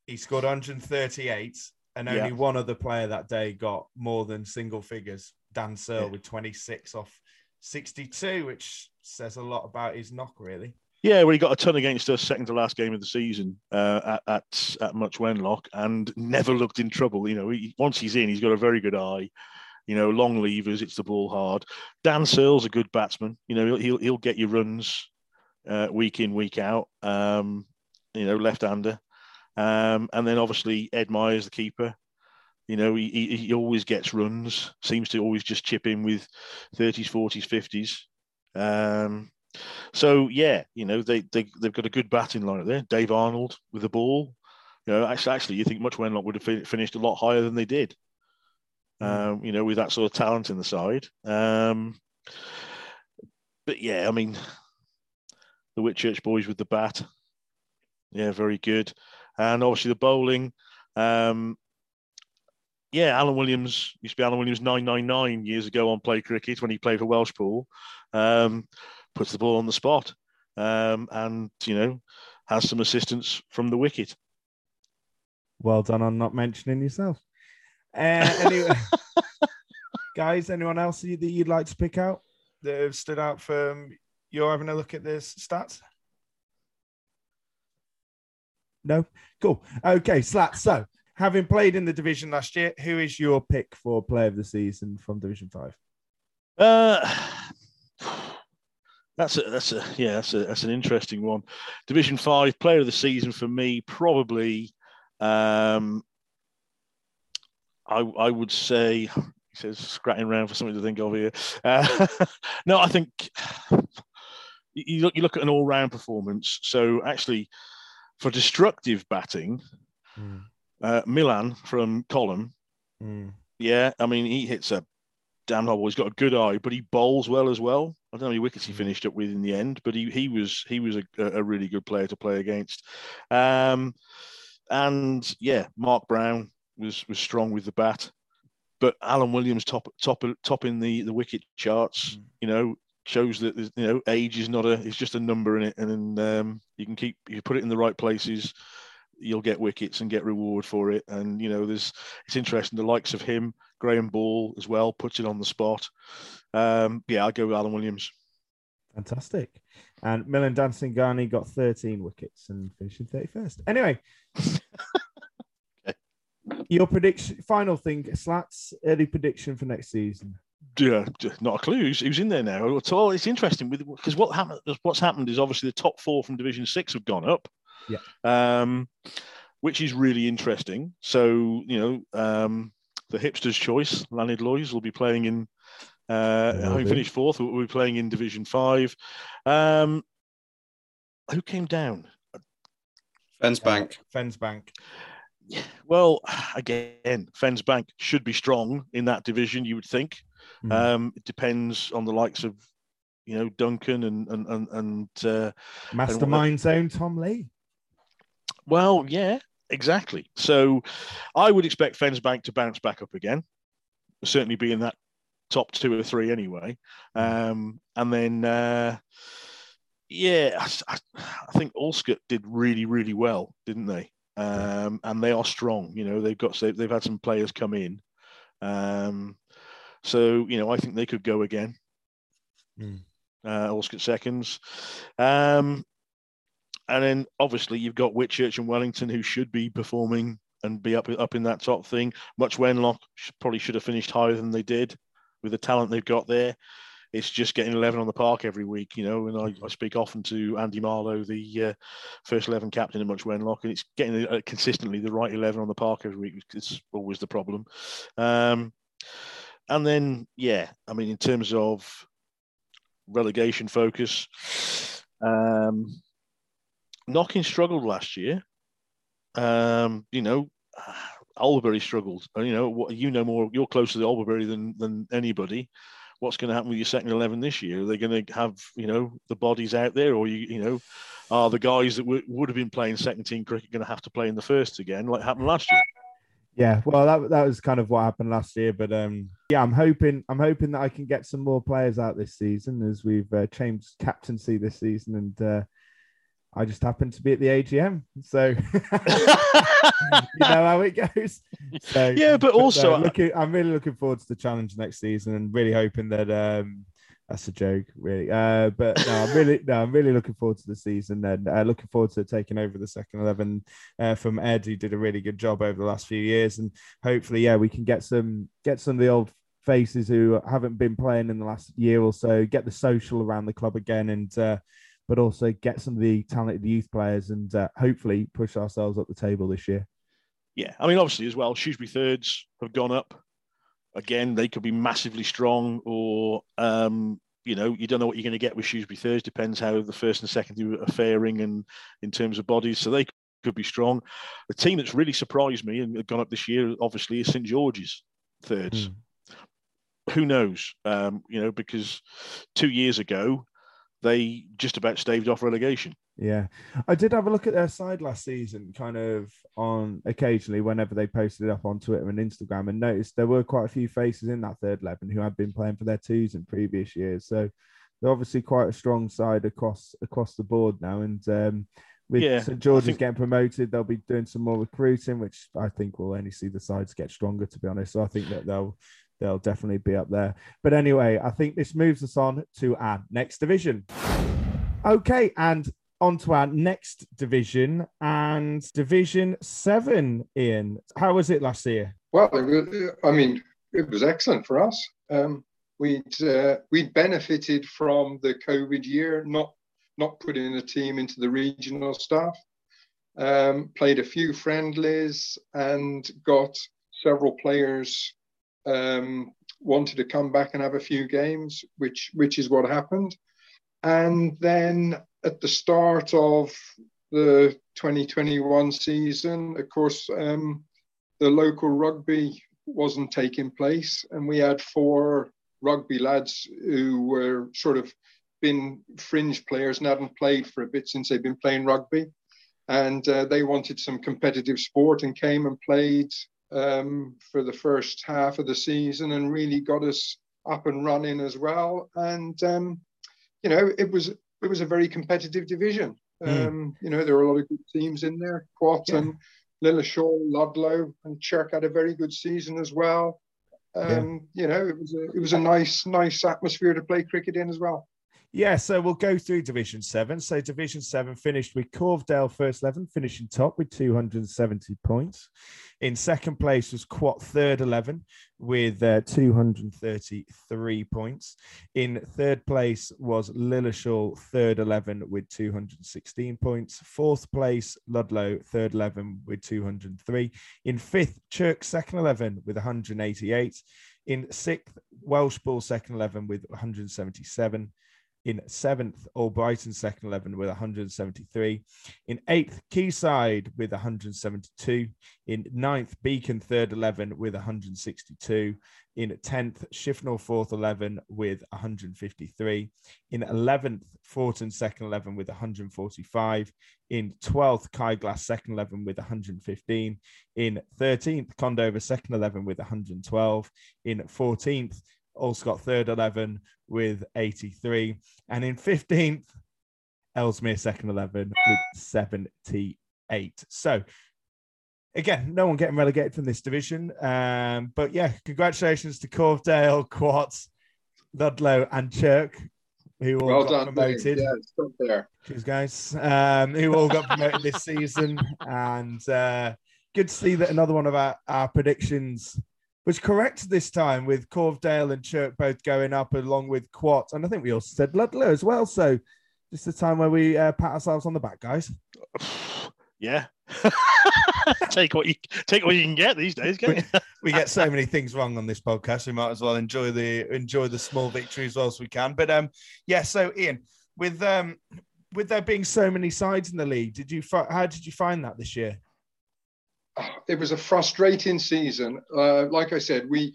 [SPEAKER 3] He scored 138, and only yeah. one other player that day got more than single figures. Dan Searle yeah. with 26 off 62, which says a lot about his knock, really.
[SPEAKER 5] Yeah, well, he got a ton against us second to last game of the season uh, at, at at Much Wenlock and never looked in trouble. You know, he, once he's in, he's got a very good eye you know, long levers, it's the ball hard. Dan Searle's a good batsman. You know, he'll he'll get you runs uh, week in week out. Um, you know, left-hander, um, and then obviously Ed Myers, the keeper. You know, he, he, he always gets runs. Seems to always just chip in with thirties, forties, fifties. Um, so yeah, you know they they they've got a good batting line there. Dave Arnold with the ball. You know, actually, actually, you think Much Wenlock would have finished a lot higher than they did. Mm. um, you know, with that sort of talent in the side. Um, but yeah, I mean, the Whitchurch boys with the bat, yeah, very good, and obviously the bowling. Um, yeah, Alan Williams used to be Alan Williams nine nine nine years ago on play cricket when he played for Welshpool. Um, puts the ball on the spot, um, and you know has some assistance from the wicket.
[SPEAKER 3] Well done on not mentioning yourself. Uh, anyway, guys, anyone else that you'd like to pick out that have stood out from you're having a look at this stats? No? Cool. Okay, Slat. So, having played in the division last year, who is your pick for player of the season from Division 5?
[SPEAKER 5] Uh, that's a, that's a yeah that's a that's an interesting one. Division five player of the season for me probably um, I, I would say he says scratching around for something to think of here. Uh, no, I think you look you look at an all round performance. So actually, for destructive batting, mm. Uh, Milan from Column, mm. yeah, I mean he hits a damn ball. He's got a good eye, but he bowls well as well. I don't know how many wickets he hmm. finished up with in the end, but he he was he was a, a really good player to play against. Um, and yeah, Mark Brown was was strong with the bat. but Alan Williams top top top in the the wicket charts. Mm. You know, shows that you know age is not a it's just a number in it, and um, you can keep you put it in the right places. You'll get wickets and get reward for it, and you know there's it's interesting. The likes of him, Graham Ball as well, puts it on the spot. Um, yeah, I'd go with Alan Williams.
[SPEAKER 3] Fantastic. And Milind Dansingani got 13 wickets and finishing 31st. Anyway, your prediction, final thing, Slats, early prediction for next season.
[SPEAKER 5] Yeah, not a clue. Who's, who's in there now at all? It's interesting because what happened. What's happened is obviously the top four from Division Six have gone up.
[SPEAKER 3] Yeah.
[SPEAKER 5] Um, which is really interesting. So you know, um, the hipster's choice, Llanidloes, will be playing in uh, having finished fourth, we'll be playing in Division Five. Um, who came down?
[SPEAKER 4] Fenns Bank.
[SPEAKER 3] Uh, Fenns Bank.
[SPEAKER 5] Well, again, Fenns Bank should be strong in that division. You would think. Mm. Um, it depends on the likes of, you know, Duncan and and and, and uh,
[SPEAKER 3] Mastermind Zone Tom Lee.
[SPEAKER 5] Well, yeah, exactly. So, I would expect Fenns Bank to bounce back up again. Certainly be in that top two or three anyway. Um, and then, uh, yeah, I, I think Allscott did really, really well, didn't they? Um, and they are strong. You know, they've got they've had some players come in. Um, so you know, I think they could go again. Mm. Uh, Allscott seconds. Um, and then obviously you've got Whitchurch and Wellington who should be performing and be up up in that top thing. Much Wenlock probably should have finished higher than they did with the talent they've got there. It's just getting 11 on the park every week, you know. And I, I speak often to Andy Marlowe, the uh, first 11 captain of Much Wenlock, and it's getting uh, consistently the right 11 on the park every week. It's always the problem. Um, and then, yeah, I mean, in terms of relegation focus, um, Knockin struggled last year. Um, you know, Albury struggled. You know, what you know more. You're closer to Albury than than anybody. What's going to happen with your second eleven this year? Are they going to have you know the bodies out there, or you you know, are the guys that w- would have been playing second team cricket going to have to play in the first again, like happened last year?
[SPEAKER 3] Yeah, well, that that was kind of what happened last year, but um, yeah, I'm hoping I'm hoping that I can get some more players out this season as we've uh, changed captaincy this season, and uh, I just happened to be at the AGM, so you know how it goes. So
[SPEAKER 5] yeah, but also
[SPEAKER 3] looking, I'm really looking forward to the challenge next season, and really hoping that um, that's a joke, really. Uh, but no, I'm really no, I'm really looking forward to the season, and uh, looking forward to taking over the second eleven uh, from Ed, who did a really good job over the last few years, and hopefully, yeah, we can get some get some of the old faces who haven't been playing in the last year or so, get the social around the club again, and uh, but also get some of the talented youth players and uh, hopefully push ourselves up the table this year.
[SPEAKER 5] Yeah, I mean, obviously as well, Shrewsbury thirds have gone up. Again, they could be massively strong, or um, you know, you don't know what you're going to get with Shrewsbury thirds. Depends how the first and second are faring, and in terms of bodies, so they could be strong. The team that's really surprised me and gone up this year, obviously, is St George's thirds. Mm. Who knows? Um, you know, because two years ago they just about staved off relegation.
[SPEAKER 3] Yeah, I did have a look at their side last season, kind of on occasionally whenever they posted it up on Twitter and Instagram, and noticed there were quite a few faces in that third eleven who had been playing for their twos in previous years. So they're obviously quite a strong side across across the board now. And um, with yeah, St George's think... getting promoted, they'll be doing some more recruiting, which I think will only see the sides get stronger. To be honest, so I think that they'll they'll definitely be up there. But anyway, I think this moves us on to our next division. Okay, and on to our next division and Division Seven. Ian, how was it last year?
[SPEAKER 6] Well, I mean, it was excellent for us. Um, we'd uh, we'd benefited from the COVID year, not not putting a team into the regional staff. Um, played a few friendlies and got several players um, wanted to come back and have a few games, which which is what happened. And then at the start of the 2021 season, of course, um, the local rugby wasn't taking place, and we had four rugby lads who were sort of been fringe players and hadn't played for a bit since they've been playing rugby. And uh, they wanted some competitive sport and came and played um, for the first half of the season and really got us up and running as well. And um, you know, it was it was a very competitive division. Mm. Um, you know, there were a lot of good teams in there. Quatton, yeah. Lilleshall, Ludlow, and Chirk had a very good season as well. Um, yeah. You know, it was a it was a nice nice atmosphere to play cricket in as well.
[SPEAKER 3] Yeah, so we'll go through Division 7. So Division 7 finished with Corvedale first 11, finishing top with 270 points. In second place was Quatt third 11 with uh, 233 points. In third place was Lilleshall third 11 with 216 points. Fourth place, Ludlow third 11 with 203. In fifth, Chirk second 11 with 188. In sixth, Welshpool second 11 with 177. In seventh, Albrighton second 11 with 173. In eighth, Quayside with 172. In ninth, Beacon third 11 with 162. In 10th, Shifnal fourth 11 with 153. In 11th, Forton second 11 with 145. In 12th, Kai Glass second 11 with 115. In 13th, Condover second 11 with 112. In 14th, Allscott third 11 with 83. And in 15th, Ellesmere second 11 with 78. So, again, no one getting relegated from this division. Um, but yeah, congratulations to Corvedale, Quartz, Ludlow, and Chirk, who all well got done, promoted.
[SPEAKER 6] Yeah, stop there.
[SPEAKER 3] Cheers, guys. Um, who all got promoted this season. And uh, good to see that another one of our, our predictions was correct this time with Corvedale and Chirk both going up along with Quatt. And I think we also said Ludlow as well. So just the time where we uh, pat ourselves on the back, guys.
[SPEAKER 5] Yeah. take what you take what you can get these days, we,
[SPEAKER 3] we, get so many things wrong on this podcast. We might as well enjoy the enjoy the small victories as we can. But um, yeah. So Ian, with um, with there being so many sides in the league, did you how did you find that this year?
[SPEAKER 6] It was a frustrating season. Uh, like I said, we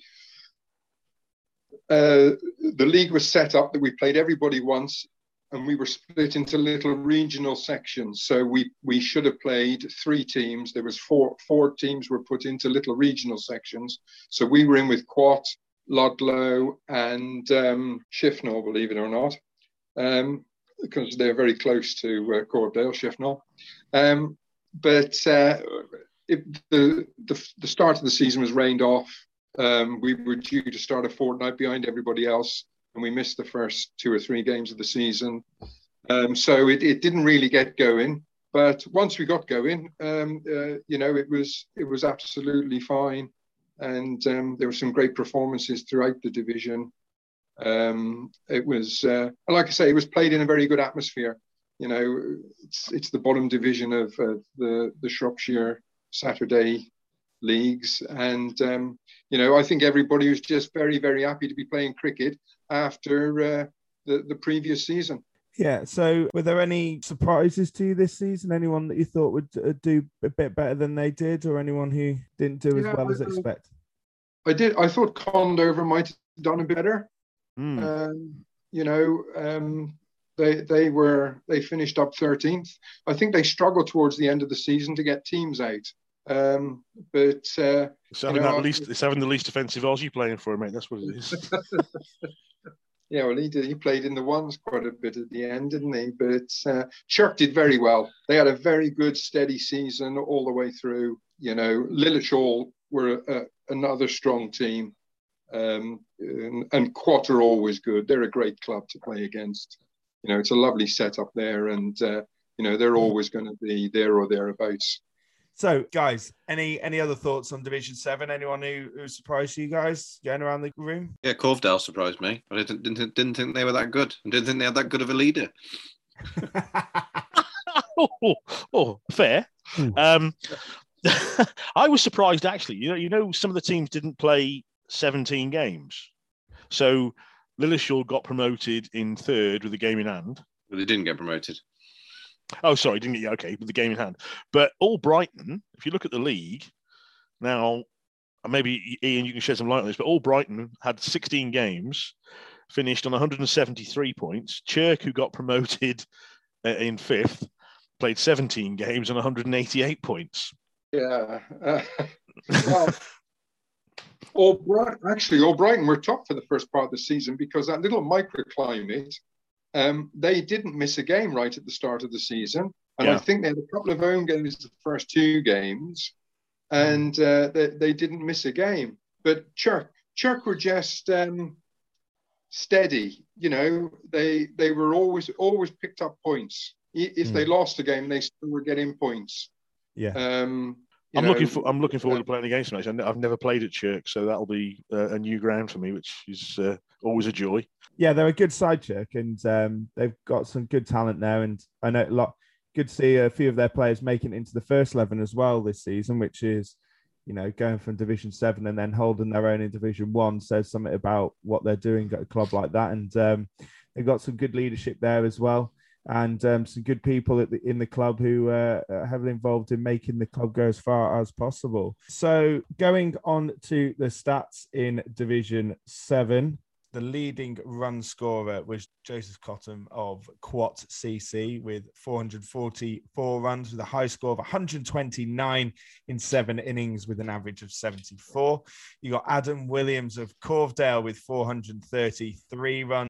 [SPEAKER 6] uh, the league was set up that we played everybody once, and we were split into little regional sections. So we we should have played three teams. There was four four teams were put into little regional sections. So we were in with Quatt, Ludlow, and um, Shifnal, believe it or not, um, because they're very close to uh, Corvedale, Shifnal. Um, but uh, it, the, the, the start of the season was rained off. Um, we were due to start a fortnight behind everybody else, and we missed the first two or three games of the season. Um, so it, it didn't really get going. But once we got going, um, uh, you know, it was it was absolutely fine, and um, there were some great performances throughout the division. Um, it was, uh, like I say, it was played in a very good atmosphere. You know, it's it's the bottom division of uh, the the Shropshire Saturday leagues. And, um, you know, I think everybody was just very, very happy to be playing cricket after uh, the, the previous season.
[SPEAKER 3] Yeah. So, were there any surprises to you this season? Anyone that you thought would uh, do a bit better than they did, or anyone who didn't do yeah, as well as expected?
[SPEAKER 6] I did. I thought Condover might have done a better. Mm. Um, you know, um, they they were they finished up 13th. I think they struggled towards the end of the season to get teams out. Um, but uh,
[SPEAKER 5] it's having, know, least, it's having the least offensive Aussie playing for him, mate. That's what it is.
[SPEAKER 6] yeah, well, he did. He played in the ones quite a bit at the end, didn't he? But uh, Chirk did very well. They had a very good, steady season all the way through. You know, Lilleshall were a, a, another strong team, um, and, and Quatt are always good. They're a great club to play against. You know, it's a lovely setup there, and uh, you know they're always going to be there or thereabouts.
[SPEAKER 3] So, guys, any any other thoughts on Division Seven? Anyone who, who surprised you guys going around the room?
[SPEAKER 4] Yeah, Corvedale surprised me. I didn't, didn't didn't think they were that good. I didn't think they had that good of a leader.
[SPEAKER 5] oh, oh, fair. Hmm. Um, I was surprised actually. You know, you know, some of the teams didn't play 17 games, so Lilleshall got promoted in third with a game in hand.
[SPEAKER 4] But they didn't get promoted.
[SPEAKER 5] Oh, sorry, didn't get you. okay with the game in hand. But Albrighton, if you look at the league now, maybe Ian, you can shed some light on this. But Albrighton had 16 games, finished on 173 points. Chirk, who got promoted uh, in fifth, played 17 games on 188 points.
[SPEAKER 6] Yeah. Uh, well, or actually, Albrighton were top for the first part of the season because that little microclimate, um, they didn't miss a game right at the start of the season, and yeah. I think they had a couple of home games the first two games, and uh, they, they didn't miss a game. But Chirk, Chirk were just um, steady. You know, they they were always always picked up points. If mm. they lost a game, they still were getting points.
[SPEAKER 3] Yeah.
[SPEAKER 6] Um,
[SPEAKER 5] I'm know, looking for I'm looking forward uh, to playing against them. I've never played at Chirk, so that'll be uh, a new ground for me, which is uh, always a joy.
[SPEAKER 3] Yeah, they're a good side Chirk, and um, they've got some good talent there. And I know a lot. Good to see a few of their players making it into the first eleven as well this season, which is, you know, going from Division Seven and then holding their own in Division One says something about what they're doing at a club like that. And um, they've got some good leadership there as well and um, some good people the, in the club who uh, are heavily involved in making the club go as far as possible. So, going on to the stats in Division 7, the leading run scorer was Joseph Cotton of Quatt CC with 444 runs with a high score of 129 in seven innings with an average of 74. You got Adam Williams of Corvedale with 433 runs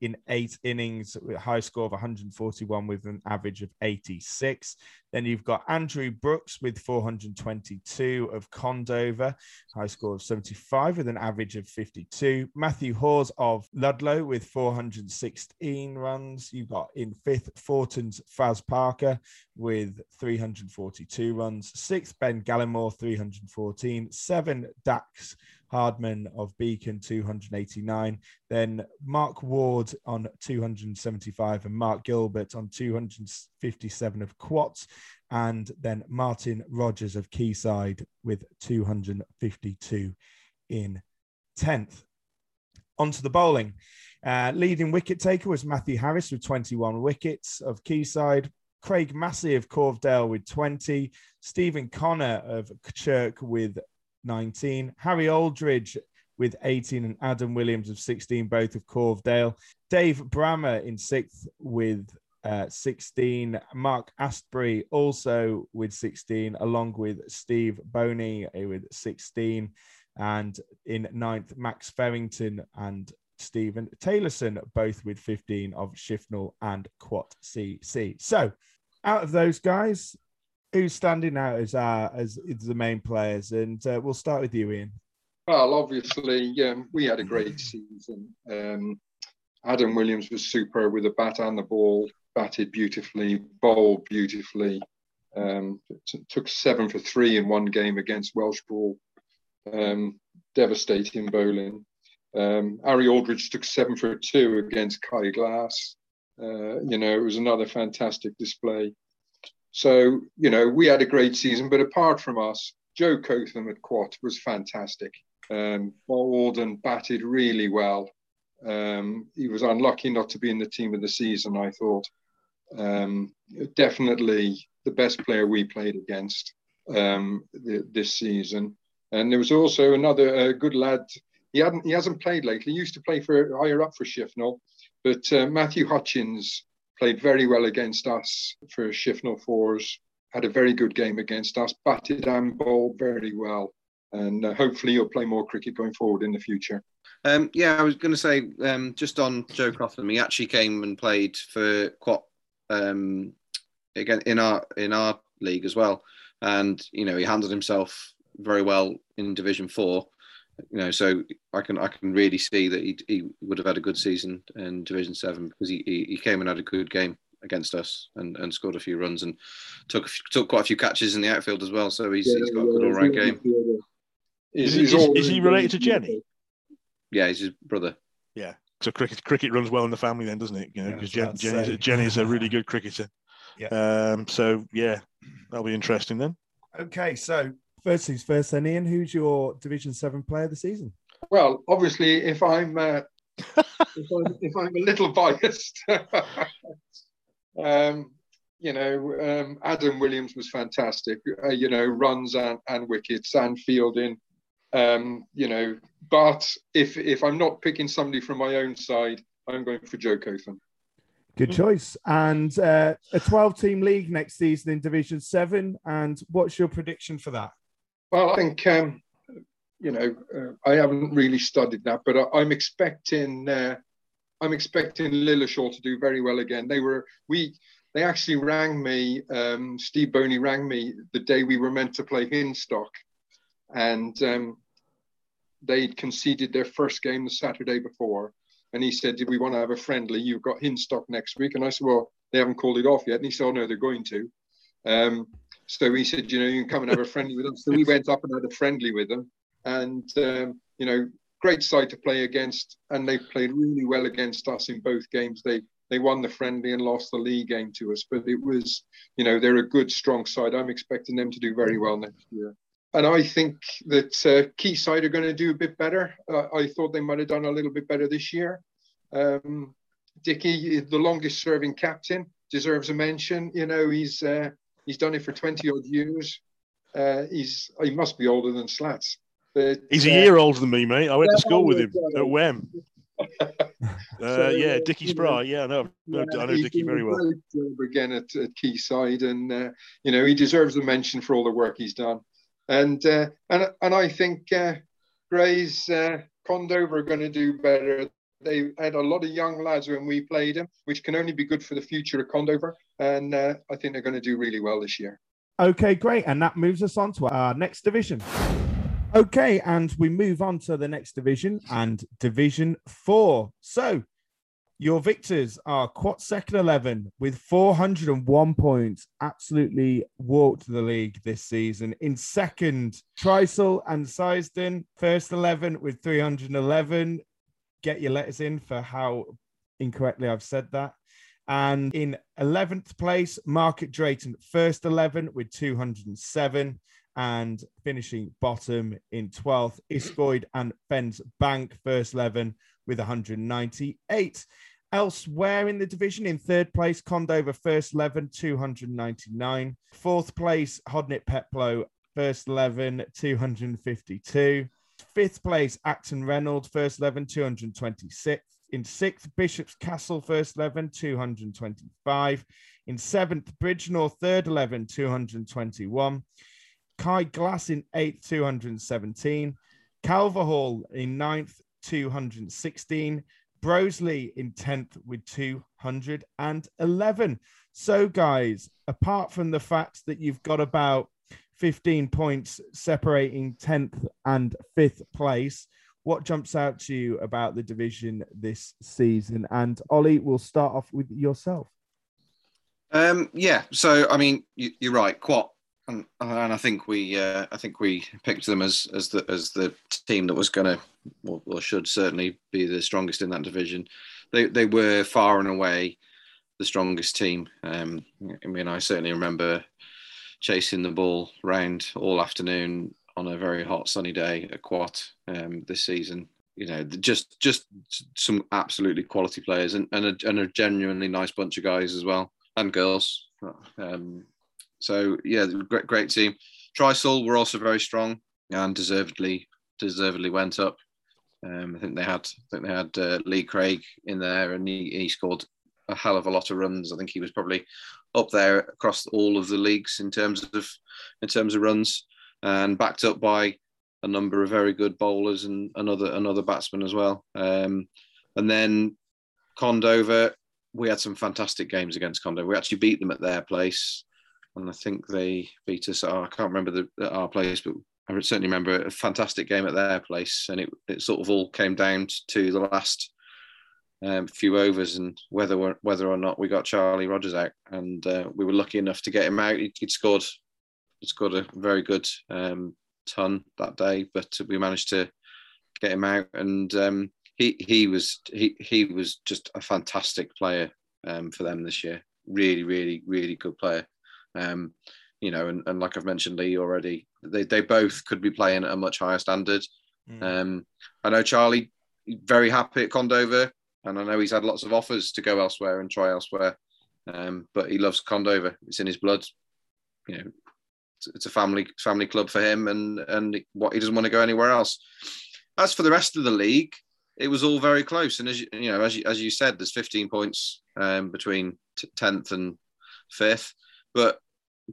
[SPEAKER 3] in eight innings high score of 141 with an average of 86. Then you've got Andrew Brooks with 422 of Condover, high score of 75 with an average of 52. Matthew Hawes of Ludlow with 416 runs. You've got in fifth Forton's Faz Parker with 342 runs. Sixth Ben Gallimore 314. Seven Dax Hardman of Beacon 289, then Mark Ward on 275 and Mark Gilbert on 257 of Quats, and then Martin Rogers of Quayside with 252 in 10th. On to the bowling. Uh, leading wicket taker was Matthew Harris with 21 wickets of Quayside. Craig Massey of Corvedale with 20. Stephen Connor of Chirk with 19. Harry Aldridge with 18 and Adam Williams of 16, both of Corvedale. Dave Brammer in sixth with uh, 16. Mark Astbury also with 16, along with Steve Boney with 16. And in ninth, Max Ferrington and Stephen Taylorson, both with 15 of Shifnal and Quatt CC. So, out of those guys, who's standing out as uh, as the main players? And uh, we'll start with you, Ian.
[SPEAKER 6] Well, obviously, um, we had a great season. Um, Adam Williams was super with the bat and the ball, batted beautifully, bowled beautifully. Um, t- took seven for three in one game against Welshpool. Um, devastating bowling. Um, Harry Aldridge took seven for two against Kai Glass. Uh, you know, it was another fantastic display. So, you know, we had a great season, but apart from us, Joe Cotham at Quatt was fantastic. Um, bowled and batted really well. Um, he was unlucky not to be in the team of the season, I thought. Um, definitely the best player we played against um, the, this season. And there was also another uh, good lad. He hadn't, he hasn't played lately. He used to play for higher up for Shifnal, but uh, Matthew Hutchins played very well against us for Shifnal Fours, had a very good game against us, batted and bowled very well. And uh, hopefully you'll play more cricket going forward in the future.
[SPEAKER 4] Um, yeah, I was going to say um, just on Joe Cotham, he actually came and played for Quatt um, again in our in our league as well. And you know, he handled himself very well in Division Four. You know, so I can I can really see that he, he would have had a good season in Division Seven because he, he, he came and had a good game against us and, and scored a few runs and took took quite a few catches in the outfield as well. So he's, yeah, he's got a good all round game.
[SPEAKER 5] Is, is, is, he related to Jenny?
[SPEAKER 4] Yeah, he's his brother.
[SPEAKER 5] Yeah. So cricket cricket runs well in the family then, doesn't it? You know, because yeah, Jen, Jenny, Jenny is a really good cricketer. Yeah. Um, so yeah, that'll be interesting then.
[SPEAKER 3] Okay, so first things first, then Ian, who's your Division Seven player of the season?
[SPEAKER 6] Well, obviously, if I'm uh, if, I'm, if I'm a little biased, um, you know, um, Adam Williams was fantastic. Uh, you know, runs and, and wickets and fielding. Um, you know, but if if I'm not picking somebody from my own side, I'm going for Joe Cotham.
[SPEAKER 3] Good choice. And uh, a 12 team league next season in Division 7. And what's your prediction for that?
[SPEAKER 6] Well, I think, um, you know, uh, I haven't really studied that, but I, am expecting. Uh, I'm expecting Lilleshall to do very well again. They were we they actually rang me. Um, Steve Boney rang me the day we were meant to play Hinstock, and um, they'd conceded their first game the Saturday before. And he said, "Did we want to have a friendly? You've got Hinstock next week." And I said, "Well, they haven't called it off yet." And he said, "Oh no, they're going to." Um, so he said, "You know, you can come and have a friendly with them." So we went up and had a friendly with them, and um, you know, great side to play against, and they played really well against us in both games. They they won the friendly and lost the league game to us, but it was, you know, they're a good, strong side. I'm expecting them to do very well next year. And I think that uh, Quayside are going to do a bit better. Uh, I thought they might have done a little bit better this year. Um, Dicky, the longest serving captain, deserves a mention. You know, he's uh, he's done it for 20 odd years. Uh, he's he must be older than Slats.
[SPEAKER 5] But, he's a year uh, older than me, mate. I went to school with him at Wem. Uh, so, yeah, Dickie Spry. Yeah, I know. Yeah, I know Dickie very well.
[SPEAKER 6] Again at, at Quayside, and uh, you know he deserves a mention for all the work he's done. And uh, and and I think uh, Gray's uh, Condover are going to do better. They had a lot of young lads when we played them, which can only be good for the future of Condover. And uh, I think they're going to do really well this year.
[SPEAKER 3] Okay, great. And that moves us on to our next division. Okay, and we move on to the next division and Division Four. So, your victors are Quatt Second 11 with 401 points. Absolutely walked the league this season. In second, Trisel and Seisdon, first 11 with 311. Get your letters in for how incorrectly I've said that. And in 11th place, Market Drayton, first 11 with 207 and finishing bottom in 12th, Iscoyd and Fenns Bank, first 11 with 198. Elsewhere in the division, in third place, Condover, first 11, 299. Fourth place, Hodnet Peplow, first 11, 252. Fifth place, Acton Reynolds, first 11, 226. In sixth, Bishop's Castle, first 11, 225. In seventh, Bridgnorth, third 11, 221. Kai Glass in eighth, 217. Calverhall in ninth, 216. Broseley in 10th with 211. So, guys, apart from the fact that you've got about 15 points separating 10th and 5th place, what jumps out to you about the division this season? And Ollie, we'll start off with yourself.
[SPEAKER 4] Um, yeah, so I mean, you, are right. Quatt and, and I think we uh, I think we picked them as as the as the team that was going to or, or, should certainly be the strongest in that division. They they were far and away the strongest team. Um, I mean, I certainly remember chasing the ball round all afternoon on a very hot sunny day at Quatt um, this season. You know, just just some absolutely quality players and and a, and a genuinely nice bunch of guys as well and girls. Um, so yeah, great great team. Trisol were also very strong and deservedly deservedly went up. Um, I think they had I think they had uh, Lee Craig in there, and he, he scored a hell of a lot of runs. I think he was probably up there across all of the leagues in terms of in terms of runs, and backed up by a number of very good bowlers and another another batsman as well. Um, and then Condover, we had some fantastic games against Condo. We actually beat them at their place, and I think they beat us. At our, I can't remember the our place, but I certainly remember a fantastic game at their place, and it, it sort of all came down to the last um, few overs and whether whether or not we got Charlie Rogers out, and uh, we were lucky enough to get him out. He, would scored, he'd scored a very good um, ton that day, but we managed to get him out, and um, he he was he he was just a fantastic player um, for them this year. Really, really, really good player. Um, you know, and, and like I've mentioned Lee already, they they both could be playing at a much higher standard. Mm. Um, I know Charlie very happy at Condover and I know he's had lots of offers to go elsewhere and try elsewhere. Um, but he loves Condover; it's in his blood. You know, it's, it's, a family family club for him, and and what he doesn't want to go anywhere else. As for the rest of the league, it was all very close, and as you, you know, as you, as you said, there's 15 points um, between tenth and fifth. But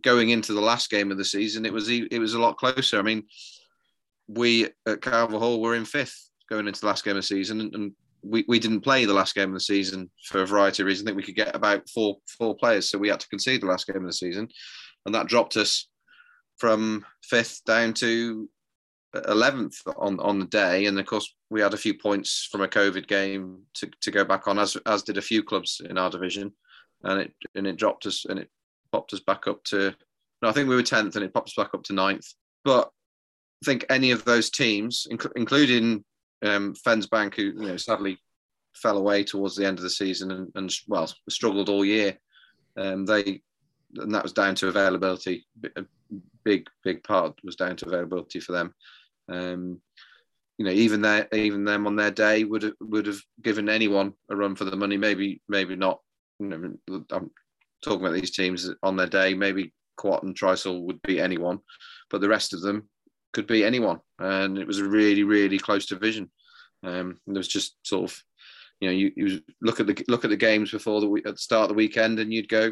[SPEAKER 4] going into the last game of the season, it was it was a lot closer. I mean, we at Calverhall were in fifth going into the last game of the season, and we, we didn't play the last game of the season for a variety of reasons. I think we could get about four four players, so we had to concede the last game of the season, and that dropped us from fifth down to eleventh on on the day. And of course, we had a few points from a COVID game to, to go back on, as as did a few clubs in our division, and it and it dropped us and it popped us back up to. No, I think we were tenth, and it popped us back up to ninth. But I think any of those teams, inc- including um, Fenns Bank, who you know sadly fell away towards the end of the season and, and well struggled all year. Um, they and that was down to availability. A big big part was down to availability for them. Um, you know, even their even them on their day would have, would have given anyone a run for the money. Maybe maybe not. You know, I'm talking about these teams on their day. Maybe Quatt and Trisol would beat anyone, but the rest of them could be anyone, and it was a really, really close division. Um, there was just sort of, you know, you, you look at the look at the games before the at the start of the weekend, and you'd go,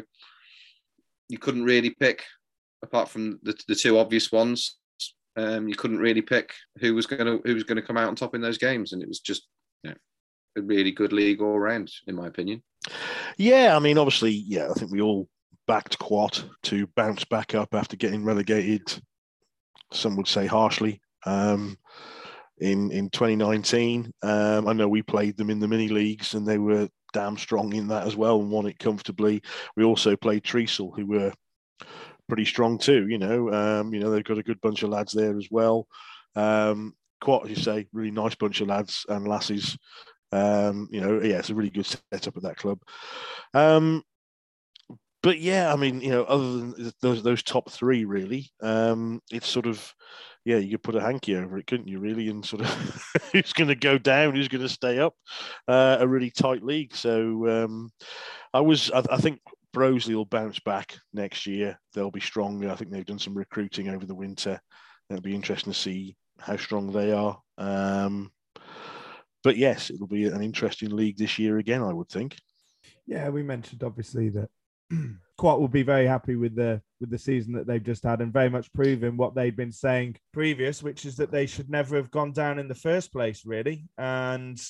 [SPEAKER 4] you couldn't really pick apart from the, the two obvious ones. Um, you couldn't really pick who was going to who was going to come out on top in those games, and it was just you know, a really good league all round, in my opinion.
[SPEAKER 5] Yeah, I mean, obviously, yeah, I think we all backed Quatt to bounce back up after getting relegated some would say harshly. Um, in in 2019, um, I know we played them in the mini leagues, and they were damn strong in that as well and won it comfortably. We also played Tresol, who were pretty strong too. You know, um, you know they've got a good bunch of lads there as well. Um, quite as you say, really nice bunch of lads and lasses. Um, you know, yeah, it's a really good setup at that club. Um, but yeah, I mean, you know, other than those those top three, really, um, it's sort of yeah, you could put a hanky over it, couldn't you? Really, and sort of who's going to go down, who's going to stay up, uh, a really tight league. So um, I was, I, I think Broseley will bounce back next year. They'll be stronger. I think they've done some recruiting over the winter. It'll be interesting to see how strong they are. Um, but yes, it'll be an interesting league this year again, I would think.
[SPEAKER 3] Yeah, we mentioned obviously that Quatt will be very happy with the with the season that they've just had and very much proving what they'd been saying previous, which is that they should never have gone down in the first place, really, and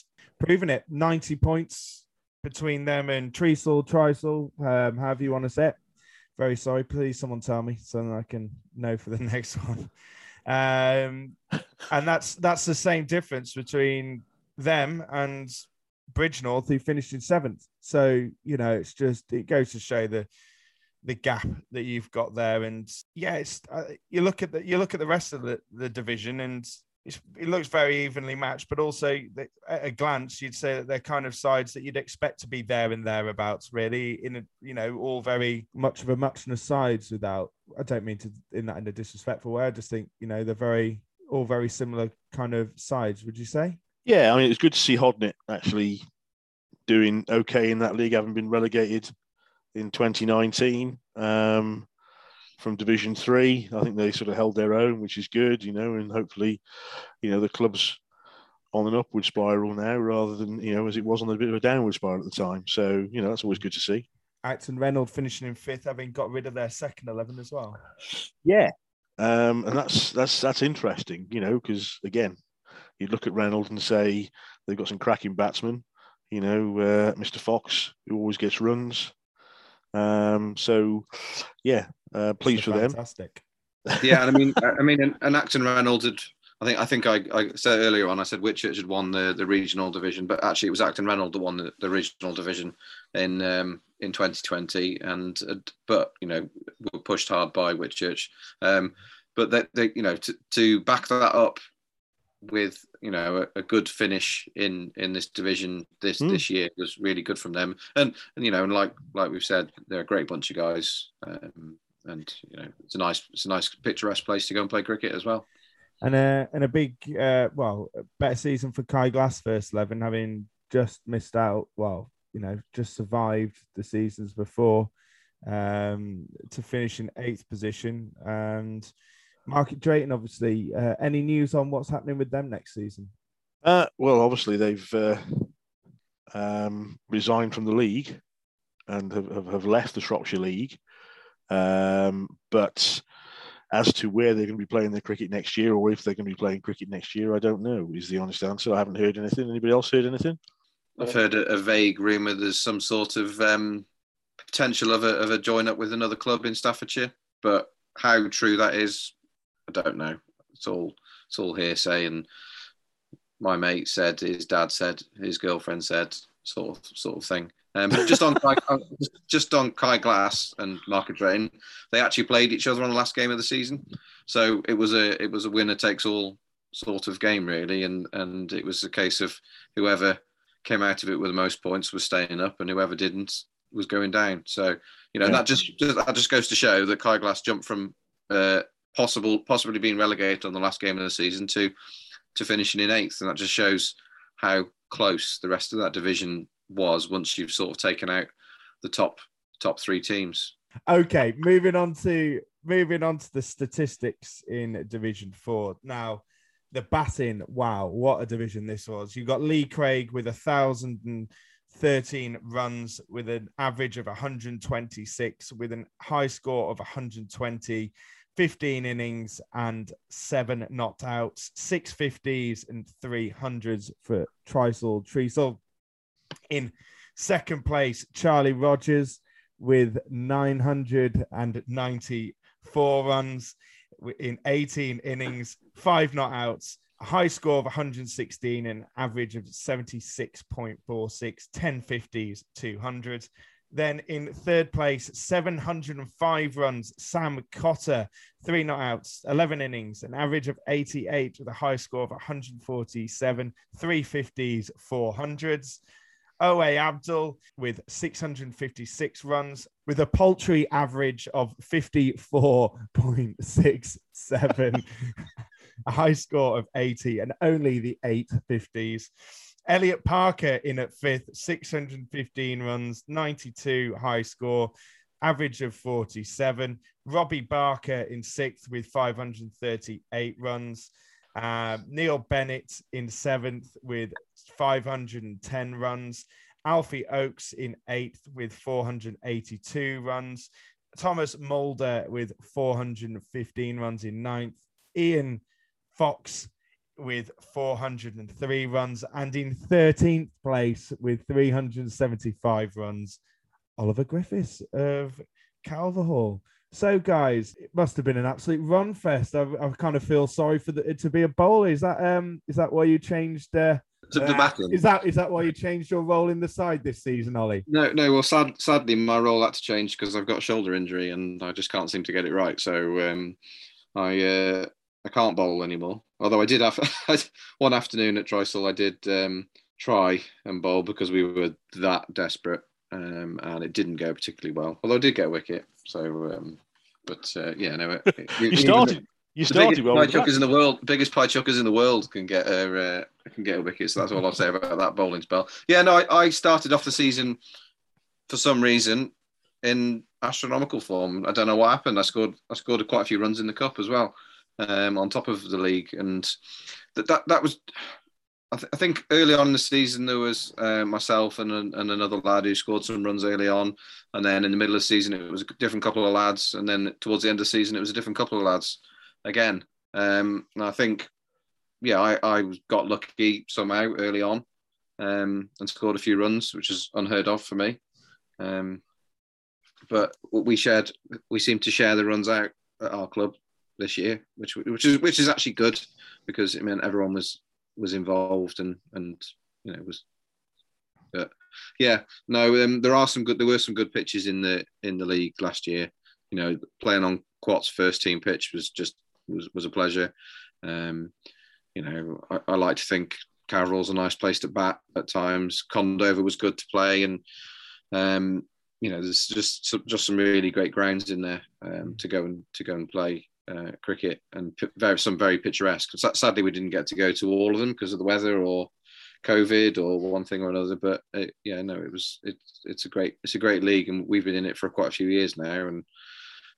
[SPEAKER 3] proving it. Ninety points between them and Tresol, Trisol, um, however you want to say it. Very sorry, please someone tell me so that I can know for the next one. Um, and that's that's the same difference between them and Bridgnorth, who finished in seventh. So you know, it's just it goes to show the the gap that you've got there. And yeah, it's uh, you look at the you look at the rest of the, the division, and it looks very evenly matched. But also, at a glance, you'd say that they're kind of sides that you'd expect to be there and thereabouts. Really, in a you know, all very much of a muchness sides. Without, I don't mean to in that in a disrespectful way. I just think you know they're very all very similar kind of sides. Would you say?
[SPEAKER 5] Yeah, I mean, it's good to see Hodnet actually doing okay in that league, having been relegated in 2019 um, from Division Three. I think they sort of held their own, which is good, you know, and hopefully, you know, the club's on an upward spiral now rather than, you know, as it was on a bit of a downward spiral at the time. So, you know, that's always good to see.
[SPEAKER 3] Acton Reynolds finishing in fifth, having got rid of their second 11 as well.
[SPEAKER 5] Yeah. Um, and that's that's that's interesting, you know, because again, you look at Reynolds and say they've got some cracking batsmen. You know, uh, Mr. Fox, who always gets runs. Um, so, yeah, uh, pleased for them.
[SPEAKER 3] Fantastic.
[SPEAKER 4] yeah, and I mean, I mean, and, and Acton Reynolds had. I think I think I, I said earlier on. I said Whitchurch had won the, the regional division, but actually it was Acton Reynolds that won the, the regional division in um, in 2020, and uh, but you know were pushed hard by Whitchurch. Um, but they, they you know to, to back that up with you know a, a, good finish in in this division this mm. this year was really good from them. And and you know and like like we've said they're a great bunch of guys. Um, and you know it's a nice it's a nice picturesque place to go and play cricket as well.
[SPEAKER 3] And a and a big uh, well better season for Kai Glass first eleven having just missed out well you know just survived the seasons before um, to finish in eighth position. And Market Drayton, obviously. Uh, any news on what's happening with them next season?
[SPEAKER 5] Uh, well, obviously they've uh, um, resigned from the league and have, have left the Shropshire League. Um, but as to where they're going to be playing their cricket next year, or if they're going to be playing cricket next year, I don't know. Is the honest answer? I haven't heard anything. Anybody else heard anything?
[SPEAKER 4] I've heard a, a vague rumor. There's some sort of um, potential of a of a join up with another club in Staffordshire, but how true that is, I don't know. It's all it's all hearsay. And my mate said, his dad said, his girlfriend said, sort of sort of thing. Um, but just on just on Kye Glass and Market Drayton, they actually played each other on the last game of the season. So it was a it was a winner takes all sort of game really, and and it was a case of whoever came out of it with the most points was staying up, and whoever didn't was going down. So you know yeah. that just that just goes to show that Kai Glass jumped from uh, possible possibly being relegated on the last game of the season to to finishing in eighth, and that just shows how close the rest of that division was once you've sort of taken out the top top three teams.
[SPEAKER 3] Okay, moving on to moving on to the statistics in Division Four. Now, the batting, wow, what a division this was! You've got Lee Craig with a thousand and 13 runs with an average of 126 with a high score of 120 15 innings and seven not outs, six 50s and three hundreds for Trisel Treasel. In second place, Charlie Rogers with 994 runs in 18 innings, five not outs, a high score of 116 and average of 76.46, 10 50s, 200. Then in third place, 705 runs, Sam Cotter, three not outs, 11 innings, an average of 88 with a high score of 147, 350s, 400s. Oa Abdul with 656 runs with a paltry average of 54.67, a high score of 80, and only the 850s. Elliot Parker in at fifth, 615 runs, 92 high score, average of 47. Robbie Barker in sixth with 538 runs. Uh, Neil Bennett in seventh with 510 runs. Alfie Oakes in eighth with 482 runs. Thomas Mulder with 415 runs in ninth. Ian Fox with 403 runs and in 13th place with 375 runs, Oliver Griffiths of Calverhall. So, guys, it must have been an absolute run fest. I, I kind of feel sorry for the, to be a bowler. Is that um is that why you changed? Uh, uh, is that is that why you changed your role in the side this season, Ollie?
[SPEAKER 4] No, no. Well, sad, sadly, my role had to change because I've got a shoulder injury and I just can't seem to get it right. So um, I uh, I can't bowl anymore. Although I did have one afternoon at Trisel, I did um, try and bowl because we were that desperate, um, and it didn't go particularly well. Although I did get a wicket, so um, but uh, yeah, no. It, it,
[SPEAKER 5] you started. You started
[SPEAKER 4] well. Pie chuckers in the world, biggest pie chuckers in the world can get a uh, can get a wicket. So that's all I'll say about that bowling spell. Yeah, no, I, I started off the season for some reason in astronomical form. I don't know what happened. I scored I scored quite a few runs in the cup as well um, on top of the league, and that that, that was. I, th- I think early on in the season there was uh, myself and, and another lad who scored some runs early on, and then in the middle of the season it was a different couple of lads, and then towards the end of the season it was a different couple of lads again. Um, and I think, yeah, I, I got lucky somehow early on, um, and scored a few runs, which is unheard of for me. Um, but we shared, we seem to share the runs out at our club this year, which which is which is actually good because it meant everyone was was involved and and you know was. But yeah, no, um, there are some good. There were some good pitches in the in the league last year. You know, playing on Quatt's first team pitch was just was was a pleasure. Um, you know, I, I like to think Carroll's a nice place to bat at times. Condover was good to play, and um, you know, there's just just some really great grounds in there um, to go and to go and play uh, cricket, and very some very picturesque. Sadly, we didn't get to go to all of them because of the weather or COVID or one thing or another. But it, yeah, no, it was it's it's a great it's a great league, and we've been in it for quite a few years now, and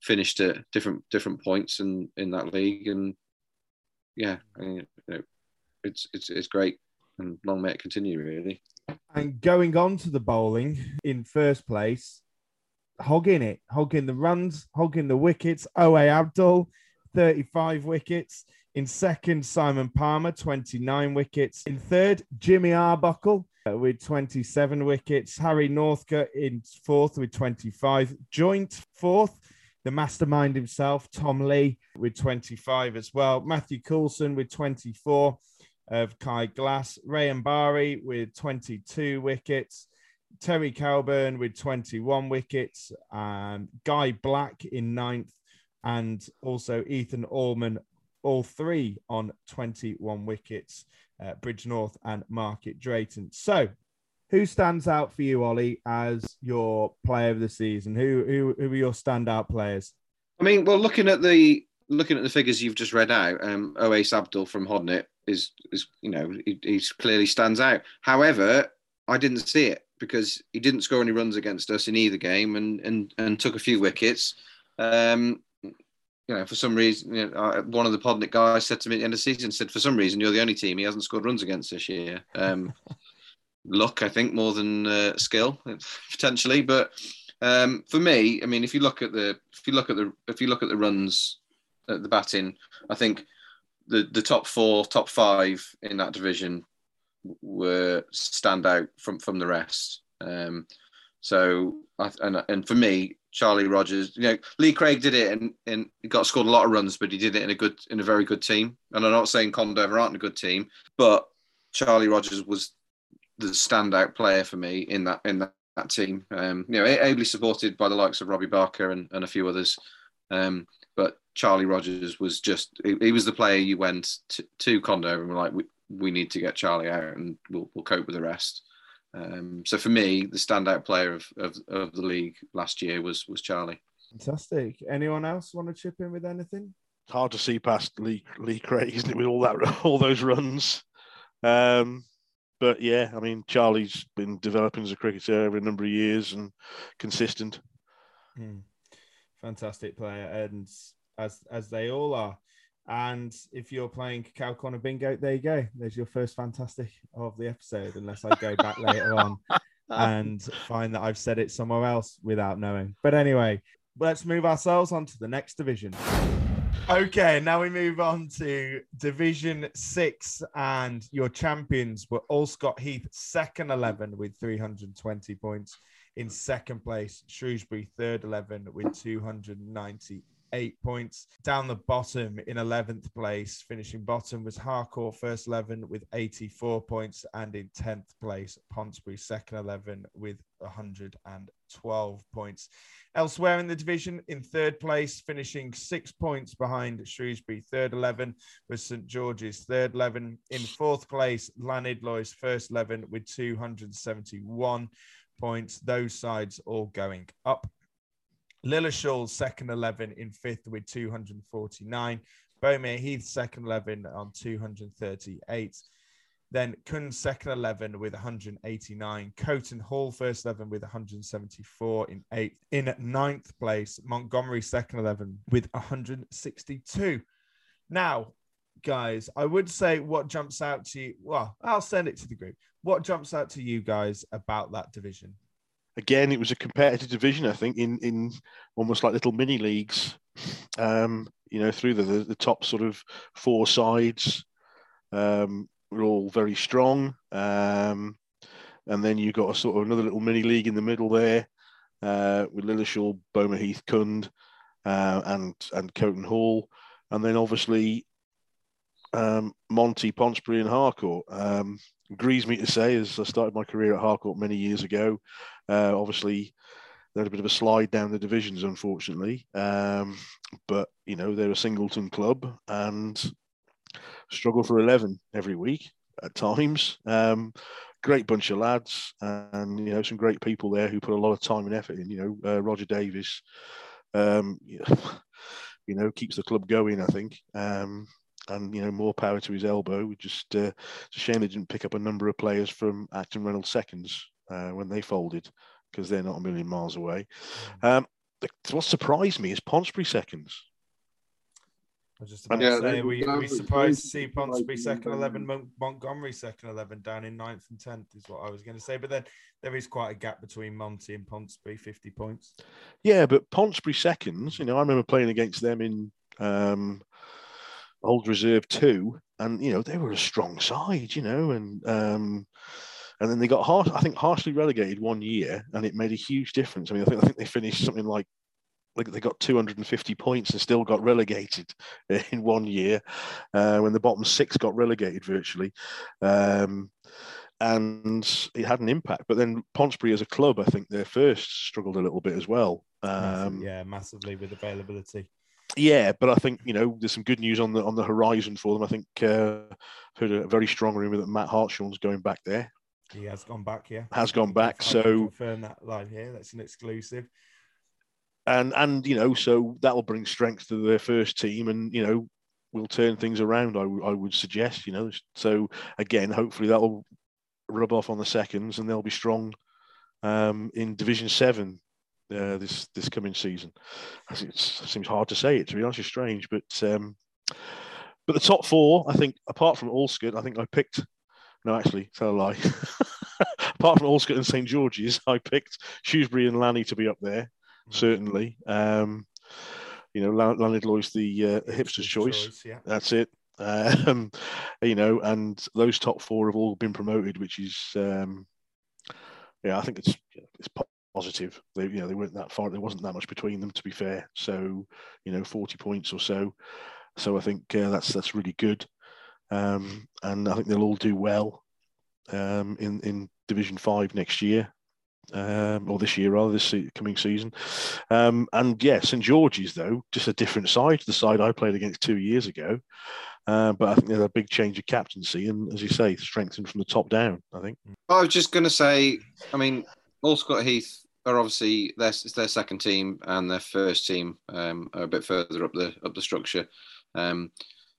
[SPEAKER 4] finished at different different points in in that league, and yeah, I mean, you know, it's it's it's great, and long may it continue, really.
[SPEAKER 3] And going on to the bowling in first place, hogging it, hogging the runs, hogging the wickets. Owe Abdul, 35 wickets. In second, Simon Palmer, 29 wickets. In third, Jimmy Arbuckle uh, with 27 wickets. Harry Northcote in fourth with 25. Joint fourth, the mastermind himself, Tom Lee, with 25 as well. Matthew Coulson with 24 of Kai Glass. Ray Bari with 22 wickets. Terry Calburn with 21 wickets. Um, Guy Black in ninth. And also Ethan Allman all three on 21 wickets, uh, Bridgnorth and Market Drayton. So, who stands out for you, Ollie, as your player of the season? Who who, who are your standout players?
[SPEAKER 4] I mean, well, looking at the looking at the figures you've just read out, um, Oase Abdul from Hodnet is is you know he, he clearly stands out. However, I didn't see it because he didn't score any runs against us in either game and and and took a few wickets. Um, you know, for some reason, you know, uh, one of the Hodnet guys said to me at the end of the season, said, for some reason, you're the only team he hasn't scored runs against this year. Um, luck, I think, more than uh, skill, potentially. But um, for me, I mean, if you look at the, if you look at the, if you look at the runs at the batting, I think the the top four, top five in that division were stand out from from the rest. Um, so, and and for me, Charlie Rogers. You know, Lee Craig did it and, and got scored a lot of runs, but he did it in a good, in a very good team. And I'm not saying Condover aren't a good team, but Charlie Rogers was the standout player for me in that in that, that team. Um, you know, ably supported by the likes of Robbie Barker and, and a few others. Um, but Charlie Rogers was just he, he was the player you went to, to Condover and were like, we need to get Charlie out and we'll, we'll cope with the rest. Um, so for me, the standout player of, of, of the league last year was was Charlie.
[SPEAKER 3] Fantastic. Anyone else want to chip in with anything?
[SPEAKER 5] It's hard to see past Lee Lee Craig, isn't it, with all that all those runs. Um, but yeah, I mean, Charlie's been developing as a cricketer over a number of years and consistent.
[SPEAKER 3] Mm. Fantastic player, and as as they all are. And if you're playing Cow Corner Bingo, there you go. There's your first fantastic of the episode, unless I go back later on and find that I've said it somewhere else without knowing. But anyway, let's move ourselves on to the next division. Okay, now we move on to Division Six, and your champions were Allscott Heath, second 11 with 320 points. In second place, Shrewsbury, third 11 with 290 eight points. Down the bottom in 11th place, finishing bottom was Harcourt, first 11 with 84 points. And in 10th place, Pontesbury, second 11 with 112 points. Elsewhere in the division, in third place, finishing six points behind Shrewsbury, third 11 was St George's, third 11. In fourth place, Llanidloes, first 11 with 271 points. Those sides all going up. Lilleshall second 11 in fifth with 249. Bomere Heath second 11 on 238. Then Cound second 11 with 189. Coton Hall first 11 with 174 in eighth. In ninth place, Montgomery second 11 with 162. Now, guys, I would say what jumps out to you. Well, I'll send it to the group. What jumps out to you guys about that division?
[SPEAKER 5] Again, it was a competitive division, I think, in in almost like little mini leagues. Um, you know, through the, the, the top sort of four sides, um, were all very strong. Um, and then you've got a sort of another little mini league in the middle there uh, with Lilleshall, Bomere Heath, Cound, uh, and and Coton Hall, and then obviously um, Monty, Pontesbury, and Harcourt. Um, grieves me to say, as I started my career at Harcourt many years ago, uh, obviously they had a bit of a slide down the divisions, unfortunately. Um, but you know they're a singleton club and struggle for eleven every week at times. Um, great bunch of lads, and you know some great people there who put a lot of time and effort in. You know uh, Roger Davis, um, you know keeps the club going. I think. Um, and you know more power to his elbow. Just uh, it's a shame they didn't pick up a number of players from Acton Reynolds seconds uh, when they folded because they're not a million miles away.
[SPEAKER 3] Mm.
[SPEAKER 5] Um, what surprised me is Pontesbury seconds.
[SPEAKER 3] I was just about
[SPEAKER 6] Yeah,
[SPEAKER 3] to say,
[SPEAKER 6] they-
[SPEAKER 3] we
[SPEAKER 6] that
[SPEAKER 3] we
[SPEAKER 6] was
[SPEAKER 3] surprised to see
[SPEAKER 6] Pontesbury
[SPEAKER 3] second
[SPEAKER 6] um,
[SPEAKER 3] 11, Mon- Montgomery second 11 down in ninth and 10th, is what I was going to say. But then there is quite a gap between Monty and Pontesbury, 50 points.
[SPEAKER 5] Yeah, but Pontesbury seconds. You know, I remember playing against them in um, Old Reserve two, and you know they were a strong side. You know, and um, and then they got harsh, I think harshly relegated one year, and it made a huge difference. I mean, I think I think they finished something like like they got 250 points and still got relegated in one year uh, when the bottom six got relegated virtually. Um, and it had an impact. But then Pontesbury as a club, I think their first struggled a little bit as well. Um,
[SPEAKER 3] yeah, massively with availability.
[SPEAKER 5] Yeah, but I think you know there's some good news on the on the horizon for them. I think uh, heard a very strong rumor that Matt Hartshorn's going back there.
[SPEAKER 3] He has gone back, yeah.
[SPEAKER 5] Has gone back, so-
[SPEAKER 3] confirm that live here. That's an exclusive.
[SPEAKER 5] and and you know so that'll bring strength to their first team and you know we'll turn things around I, w- I would suggest you know so again hopefully that'll rub off on the seconds and they'll be strong um, in division 7 uh, this this coming season As it seems hard to say it to be honest it's strange but um, but the top four I think apart from Allscott I think I picked no actually tell a lie apart from Allscott and St George's I picked Shrewsbury and Lanny to be up there certainly. Um, you know, Lan- Llanidloes the uh, hipster's choice.
[SPEAKER 3] yeah.
[SPEAKER 5] That's it. Um, you know, and those top four have all been promoted, which is, um, yeah, I think it's it's positive. They, you know, they weren't that far. There wasn't that much between them, to be fair. So, you know, forty points or so. So I think uh, that's that's really good, um, and I think they'll all do well um, in in Division Five next year um, or this year rather, this coming season. Um, and yeah, St George's though, just a different side to the side I played against two years ago. Uh, but I think there's a big change of captaincy, and as you say, strengthened from the top down. I think.
[SPEAKER 4] I was just going to say, I mean, Allscott Heath are obviously their it's their second team and their first team um, are a bit further up the up the structure. Um,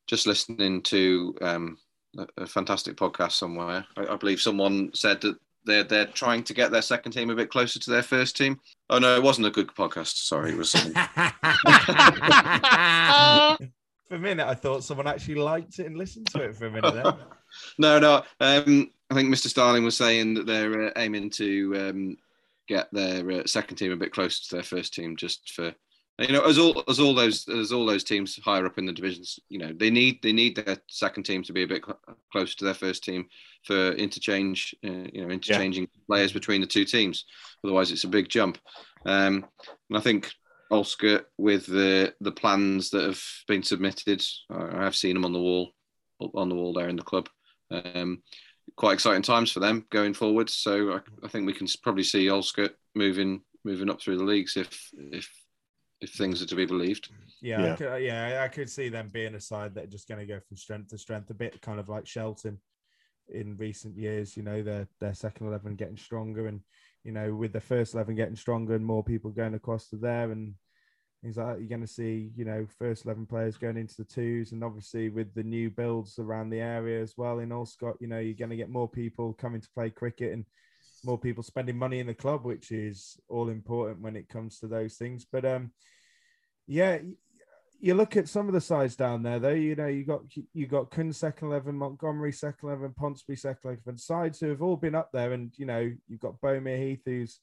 [SPEAKER 4] just listening to um, a, a fantastic podcast somewhere, I, I believe someone said that they're they're trying to get their second team a bit closer to their first team. Oh no, it wasn't a good podcast. Sorry, it was.
[SPEAKER 3] For a minute, I thought someone actually liked it and listened to it for a minute. Then.
[SPEAKER 4] no, no. Um, I think Mr. Starling was saying that they're uh, aiming to um, get their uh, second team a bit closer to their first team, just for you know, as all as all those as all those teams higher up in the divisions, you know, they need they need their second team to be a bit cl- closer to their first team for interchange, uh, you know, interchanging players between the two teams. Otherwise, it's a big jump. Um, and I think Ulster, with the the plans that have been submitted, I have seen them on the wall, on the wall there in the club. Um, quite exciting times for them going forward. So I, I think we can probably see Ulster moving moving up through the leagues if if if things are to be believed.
[SPEAKER 3] Yeah,
[SPEAKER 5] Yeah.
[SPEAKER 3] I could, yeah, I could see them being a side that are just going to go from strength to strength, a bit kind of like Shelton in recent years. You know, their their second eleven getting stronger, and you know, with the first eleven getting stronger and more people going across to there, and things like you're going to see, you know, first eleven players going into the twos, and obviously with the new builds around the area as well in Allscott, you know, you're going to get more people coming to play cricket and more people spending money in the club, which is all important when it comes to those things. But um, yeah, you look at some of the sides down there, though. You know, you got you got Cound second eleven, Montgomery second eleven, Pontesbury second eleven, sides who have all been up there, and you know, you've got Bomere Heath, who's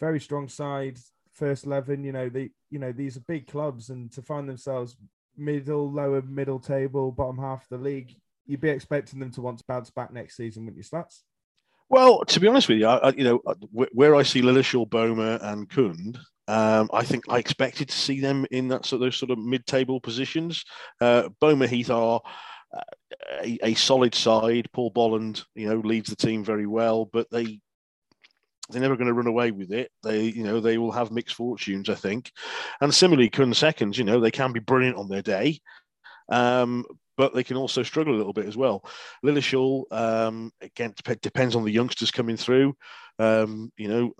[SPEAKER 3] very strong side, first eleven. You know, the you know these are big clubs, and to find themselves middle, lower middle table, bottom half of the league, you'd be expecting them to want to bounce back next season, wouldn't you?
[SPEAKER 5] Well, to be honest with you, I, you know, uh, where I see Lilleshall, Bomere, and Cound, um, I think I expected to see them in that sort of those sort of mid-table positions. Uh, Bomere Heath are uh, a, a, solid side. Paul Bolland, you know, leads the team very well, but they they're never going to run away with it. They, you know, they will have mixed fortunes, I think. And similarly, Cound seconds, you know, they can be brilliant on their day, um, but they can also struggle a little bit as well. Lilleshall, um, again, depends on the youngsters coming through. Um, you know,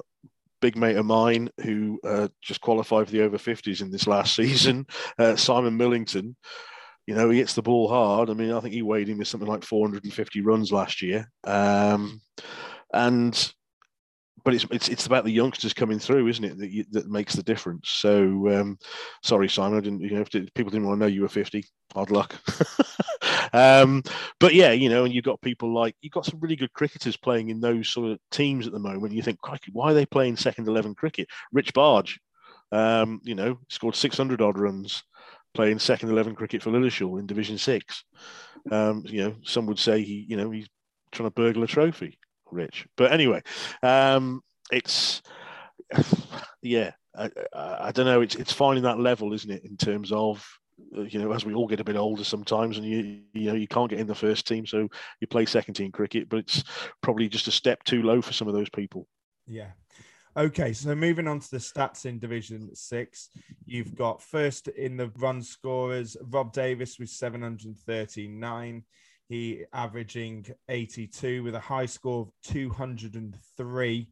[SPEAKER 5] big mate of mine who uh, just qualified for the over 50s in this last season, uh, Simon Millington. You know, he hits the ball hard. I mean, I think he weighed in with something like 450 runs last year. Um, and but it's, it's it's about the youngsters coming through, isn't it? That you, that makes the difference. So, um, sorry, Simon, I didn't. You know, people didn't want to know you were fifty. Hard luck. um, but yeah, you know, and you've got people like you've got some really good cricketers playing in those sort of teams at the moment. You think, why are they playing second eleven cricket? Rich Barge, um, you know, scored six hundred odd runs playing second eleven cricket for Lilleshall in Division Six. Um, you know, some would say he, you know, he's trying to burgle a trophy rich. But anyway, um, it's yeah, I, I, I, don't know. It's it's finding that level, isn't it, in terms of you know, as we all get a bit older sometimes, and you you know you can't get in the first team, so you play second team cricket, but it's probably just a step too low for some of those people.
[SPEAKER 3] Yeah. Okay, so moving on to the stats in Division Six, you've got first in the run scorers, Rob Davis with 739. He averaging 82 with a high score of 203.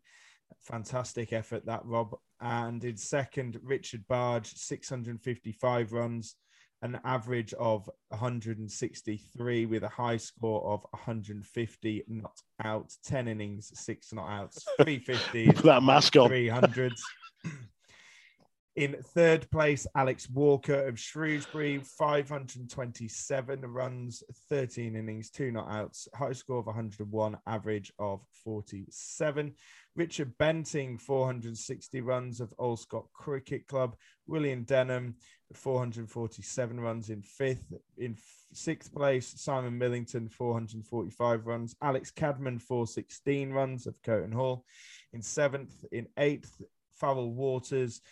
[SPEAKER 3] Fantastic effort, that Rob. And in second, Richard Barge, 655 runs, an average of 163 with a high score of 150 not out, 10 innings, six not outs, 350.
[SPEAKER 5] that mascot.
[SPEAKER 3] 300s. In third place, Alex Walker of Shrewsbury, 527 runs, 13 innings, two not outs, high score of 101, average of 47. Richard Benting, 460 runs of Allscott Cricket Club. William Denham, 447 runs in fifth. In sixth place, Simon Millington, 445 runs. Alex Cadman, 416 runs of Coton Hall. In seventh, in eighth, Farrell Waters,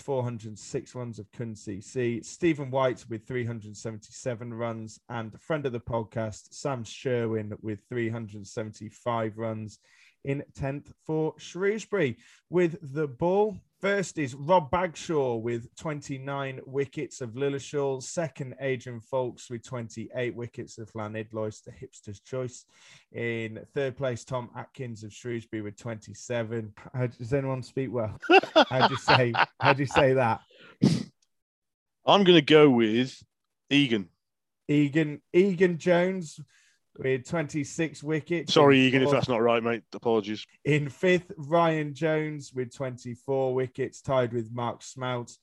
[SPEAKER 3] 406 runs of Cound CC. Stephen White with 377 runs, and a friend of the podcast, Sam Sherwin, with 375 runs in 10th for Shrewsbury. With the ball, first is Rob Bagshaw with 29 wickets of Lilleshall. Second, Adrian Folks with 28 wickets of Llanidloes, the hipster's choice. In third place, Tom Atkins of Shrewsbury with 27. How, does anyone speak well? How do you say? How do you say that?
[SPEAKER 5] I'm going to go with Egan.
[SPEAKER 3] Egan Egan Jones with 26 wickets.
[SPEAKER 5] Sorry, Egan, if that's not right, mate. Apologies.
[SPEAKER 3] In fifth, Ryan Jones with 24 wickets, tied with Mark Smout.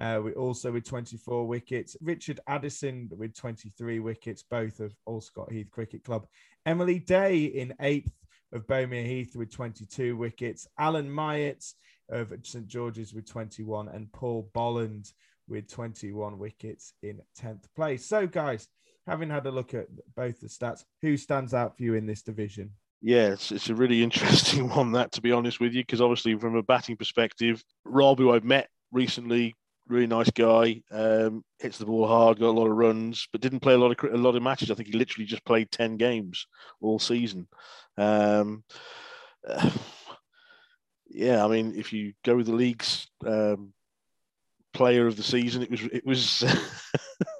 [SPEAKER 3] Uh, we also with 24 wickets. Richard Addison with 23 wickets, both of Allscott Heath Cricket Club. Emily Day in eighth of Bomere Heath with 22 wickets. Alan Myatt of St George's with 21, and Paul Bolland with 21 wickets in 10th place. So, guys, having had a look at both the stats, who stands out for you in this division?
[SPEAKER 5] Yes, it's, a really interesting one, that, to be honest with you, because obviously, from a batting perspective, Rob, who I've met recently, really nice guy, um, hits the ball hard, got a lot of runs, but didn't play a lot of a lot of matches. I think he literally just played 10 games all season. Um, uh, yeah, I mean, if you go with the league's um, player of the season, it was it was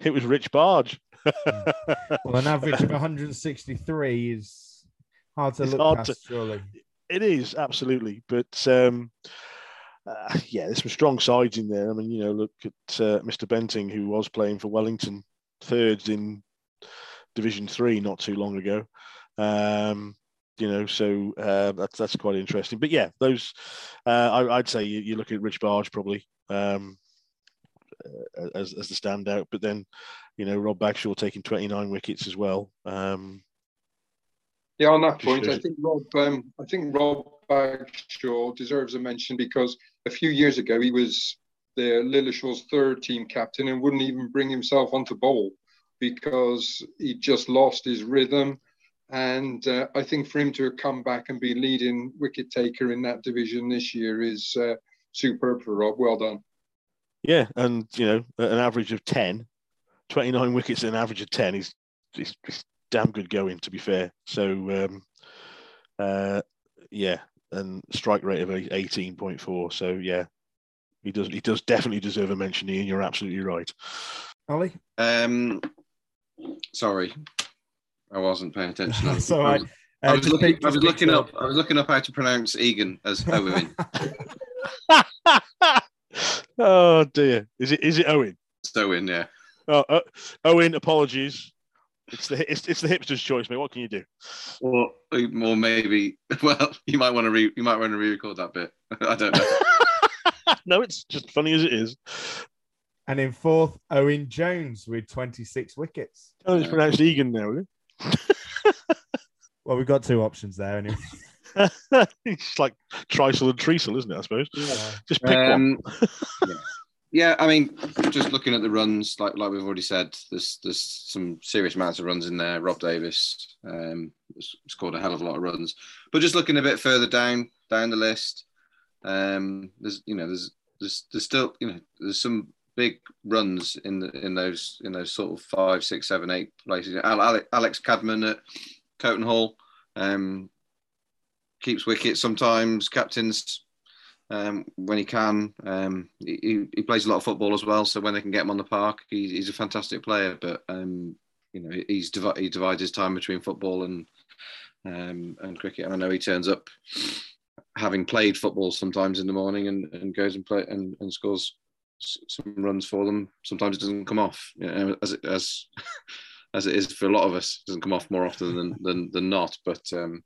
[SPEAKER 5] it was Rich Barge.
[SPEAKER 3] well, an average of 163 is hard to it's look hard past, to, surely.
[SPEAKER 5] It is absolutely, but um, uh, yeah, there's some strong sides in there. I mean, you know, look at uh, Mr. Benting, who was playing for Wellington, thirds in Division Three not too long ago. Um, you know, so uh, that's that's quite interesting. But yeah, those uh, I, would say you, you, look at Rich Barge probably. Um, as, as the standout. But then, you know, Rob Bagshaw taking 29 wickets as well. Um,
[SPEAKER 6] yeah, on that point, I think Rob, um, I think Rob Bagshaw deserves a mention because a few years ago he was the Lilleshall's third team captain and wouldn't even bring himself onto bowl because he just lost his rhythm And uh, I think for him to come back and be leading wicket taker in that division this year is uh, superb for Rob. Well done.
[SPEAKER 5] Yeah, and you know, an average of 10, 29 wickets an average of 10 is, is, is damn good going, to be fair. So, um, uh, yeah, and strike rate of 18.4. So, yeah, he does he does definitely deserve a mention, Ian. You're absolutely right.
[SPEAKER 3] Ollie?
[SPEAKER 4] Um, sorry, I wasn't paying attention.
[SPEAKER 3] That's all right.
[SPEAKER 4] I was,
[SPEAKER 3] just
[SPEAKER 4] looking,
[SPEAKER 3] pick-
[SPEAKER 4] I was looking up. I was looking up how to pronounce Egan as Owen.
[SPEAKER 5] oh dear, is it is it Owen?
[SPEAKER 4] It's Owen, yeah.
[SPEAKER 5] Oh, uh, Owen, apologies. It's the it's, it's the hipster's choice, mate. What can you do?
[SPEAKER 4] Or, or maybe, well, you might want to re, you might want to re-record that bit. I don't know.
[SPEAKER 5] no, it's just funny as it is.
[SPEAKER 3] And in fourth, Owen Jones with 26 wickets.
[SPEAKER 5] Oh, it's pronounced Egan now, is
[SPEAKER 3] Well, we've got two options there anyway.
[SPEAKER 5] It? it's like Trisel and Treacle, isn't it? I suppose. Just pick
[SPEAKER 4] Um,
[SPEAKER 5] one.
[SPEAKER 4] yeah. yeah, I mean, just looking at the runs, like like we've already said, there's there's some serious amounts of runs in there. Rob Davis um, s- scored a hell of a lot of runs, but just looking a bit further down down the list, um, there's you know there's there's there's still you know there's some big runs in the in those in those sort of five, six, seven, eight places. Alex Cadman at Coton Hall um, keeps wickets sometimes, captains um, when he can. Um, he, he plays a lot of football as well, so when they can get him on the park, he, he's a fantastic player. But um, you know, he's he divides his time between football and um, and cricket. And I know he turns up having played football sometimes in the morning and, and goes and play and, and scores some runs for them. Sometimes it doesn't come off, you know, as it, as as it is for a lot of us. It doesn't come off more often than than, than not. But um,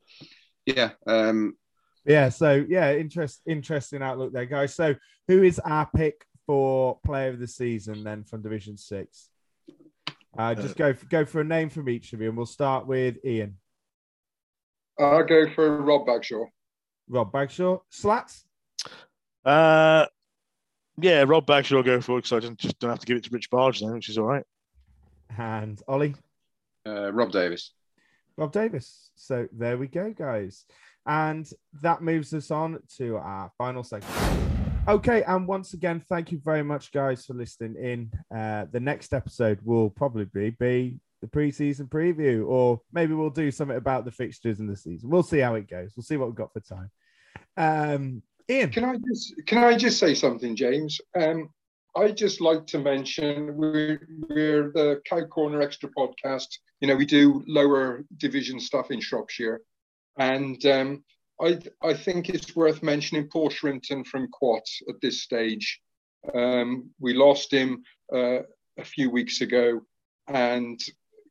[SPEAKER 4] yeah, um,
[SPEAKER 3] Yeah, so yeah, interest interesting outlook there, guys. So who is our pick for player of the season then from Division Six? Uh, just go for, go for a name from each of you, and we'll start with Ian,
[SPEAKER 6] I'll go for Rob Bagshaw.
[SPEAKER 3] Rob Bagshaw, Slats,
[SPEAKER 5] Uh, yeah, Rob Bagshaw will go for it because I just, just don't have to give it to Rich Barge now, which is all right.
[SPEAKER 3] and Ollie,
[SPEAKER 4] uh, Rob Davis.
[SPEAKER 3] Rob Davis. So there we go, guys, and that moves us on to our final segment. Okay, and once again, thank you very much, guys, for listening in. Uh, the next episode will probably be, be the preseason preview, or maybe we'll do something about the fixtures in the season. We'll see how it goes. We'll see what we've got for time. Um, Ian,
[SPEAKER 6] Can I just can I just say something, James? Um, I just like to mention we're we're the Cow Corner Extra podcast. You know, we do lower division stuff in Shropshire, and um, I I think it's worth mentioning Paul Shrimpton from Quatt at this stage. Um, we lost him uh, a few weeks ago, and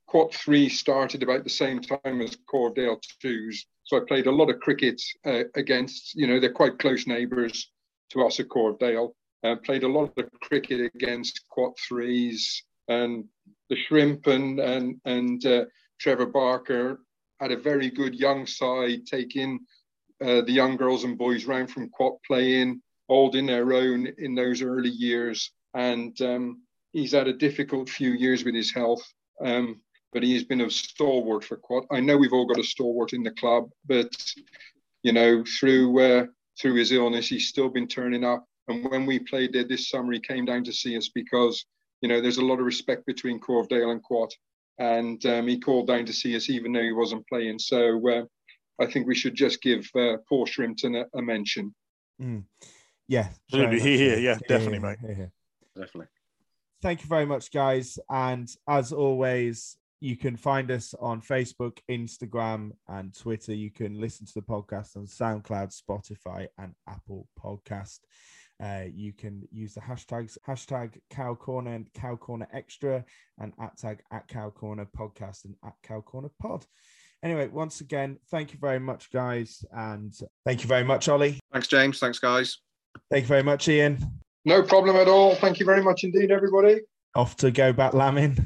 [SPEAKER 6] Quatt three started about the same time as Corvedale twos. So I played a lot of cricket uh, against, you know, they're quite close neighbours to us at Corvedale. Uh, played a lot of cricket against Quatt threes and the Shrimp and and and uh, Trevor Barker had a very good young side, taking uh, the young girls and boys round from Quatt playing, holding their own in those early years. And um, he's had a difficult few years with his health. Um, but he's been a stalwart for Quatt. I know we've all got a stalwart in the club, but you know, through uh, through his illness, he's still been turning up. And when we played there this summer, he came down to see us because you know there's a lot of respect between Corvedale and Quatt, and um, he called down to see us even though he wasn't playing. So uh, I think we should just give uh, Paul Shrimpton a, a mention.
[SPEAKER 3] Mm. yeah,
[SPEAKER 5] Absolutely.
[SPEAKER 3] very much
[SPEAKER 5] Here,
[SPEAKER 3] so.
[SPEAKER 5] here, yeah, definitely, mate.
[SPEAKER 3] here, here.
[SPEAKER 4] Definitely.
[SPEAKER 3] Thank you very much, guys. And as always, you can find us on Facebook, Instagram, and Twitter. You can listen to the podcast on SoundCloud, Spotify, and Apple Podcast. Uh, you can use the hashtags hashtag Cow Corner and Cow Corner Extra, and at tag at Cow Corner Podcast and at Cow Corner Pod. Anyway, once again, thank you very much, guys, and thank you very much, Ollie.
[SPEAKER 4] Thanks, James. Thanks, guys.
[SPEAKER 3] Thank you very much, Ian.
[SPEAKER 6] No problem at all. Thank you very much indeed, everybody.
[SPEAKER 3] Off to go back lambing.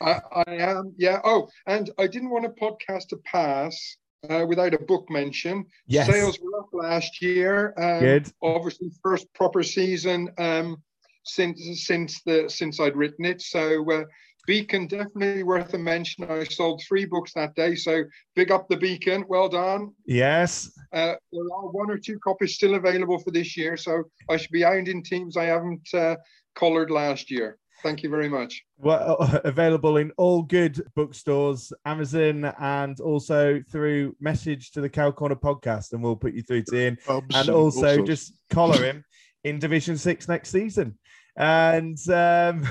[SPEAKER 6] I, I am, yeah. Oh, and I didn't want a podcast to pass uh, without a book mention.
[SPEAKER 3] Yes.
[SPEAKER 6] Sales were up last year. Um,
[SPEAKER 3] Good.
[SPEAKER 6] Obviously, first proper season um, since since the since I'd written it. So uh, Beacon definitely worth a mention. I sold three books that day, so big up the Beacon. Well done.
[SPEAKER 3] Yes.
[SPEAKER 6] Uh, there are one or two copies still available for this year, so I should be out in teams I haven't uh, coloured last year. Thank you very much.
[SPEAKER 3] Well, available in all good bookstores, Amazon, and also through message to the Cow Corner podcast, and we'll put you through to Ian. and also just collar him in Division Six next season. And um,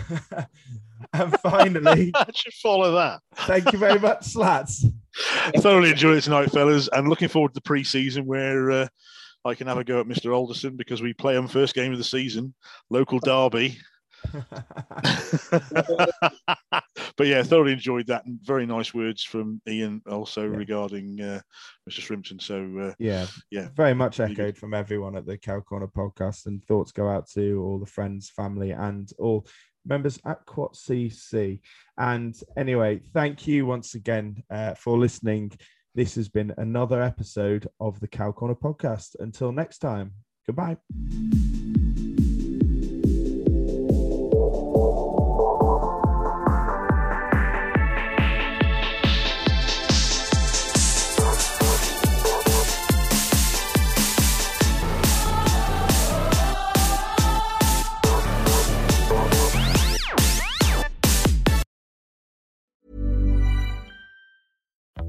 [SPEAKER 3] and finally,
[SPEAKER 5] I should follow that.
[SPEAKER 3] Thank you very much, Slats.
[SPEAKER 5] Thoroughly enjoyed it tonight, fellas, and looking forward to the pre-season where. Uh, I can have a go at Mr. Alderson because we play him first game of the season, local derby, but yeah, thoroughly enjoyed that, and very nice words from Ian also yeah. regarding uh, Mr. Shrimpton. So uh,
[SPEAKER 3] yeah,
[SPEAKER 5] yeah,
[SPEAKER 3] very much echoed from everyone at the Cow Corner podcast, and thoughts go out to all the friends, family, and all members at Quatt CC. And anyway, thank you once again uh, for listening. This has been another episode of the Cow Corner podcast. Until next time, goodbye.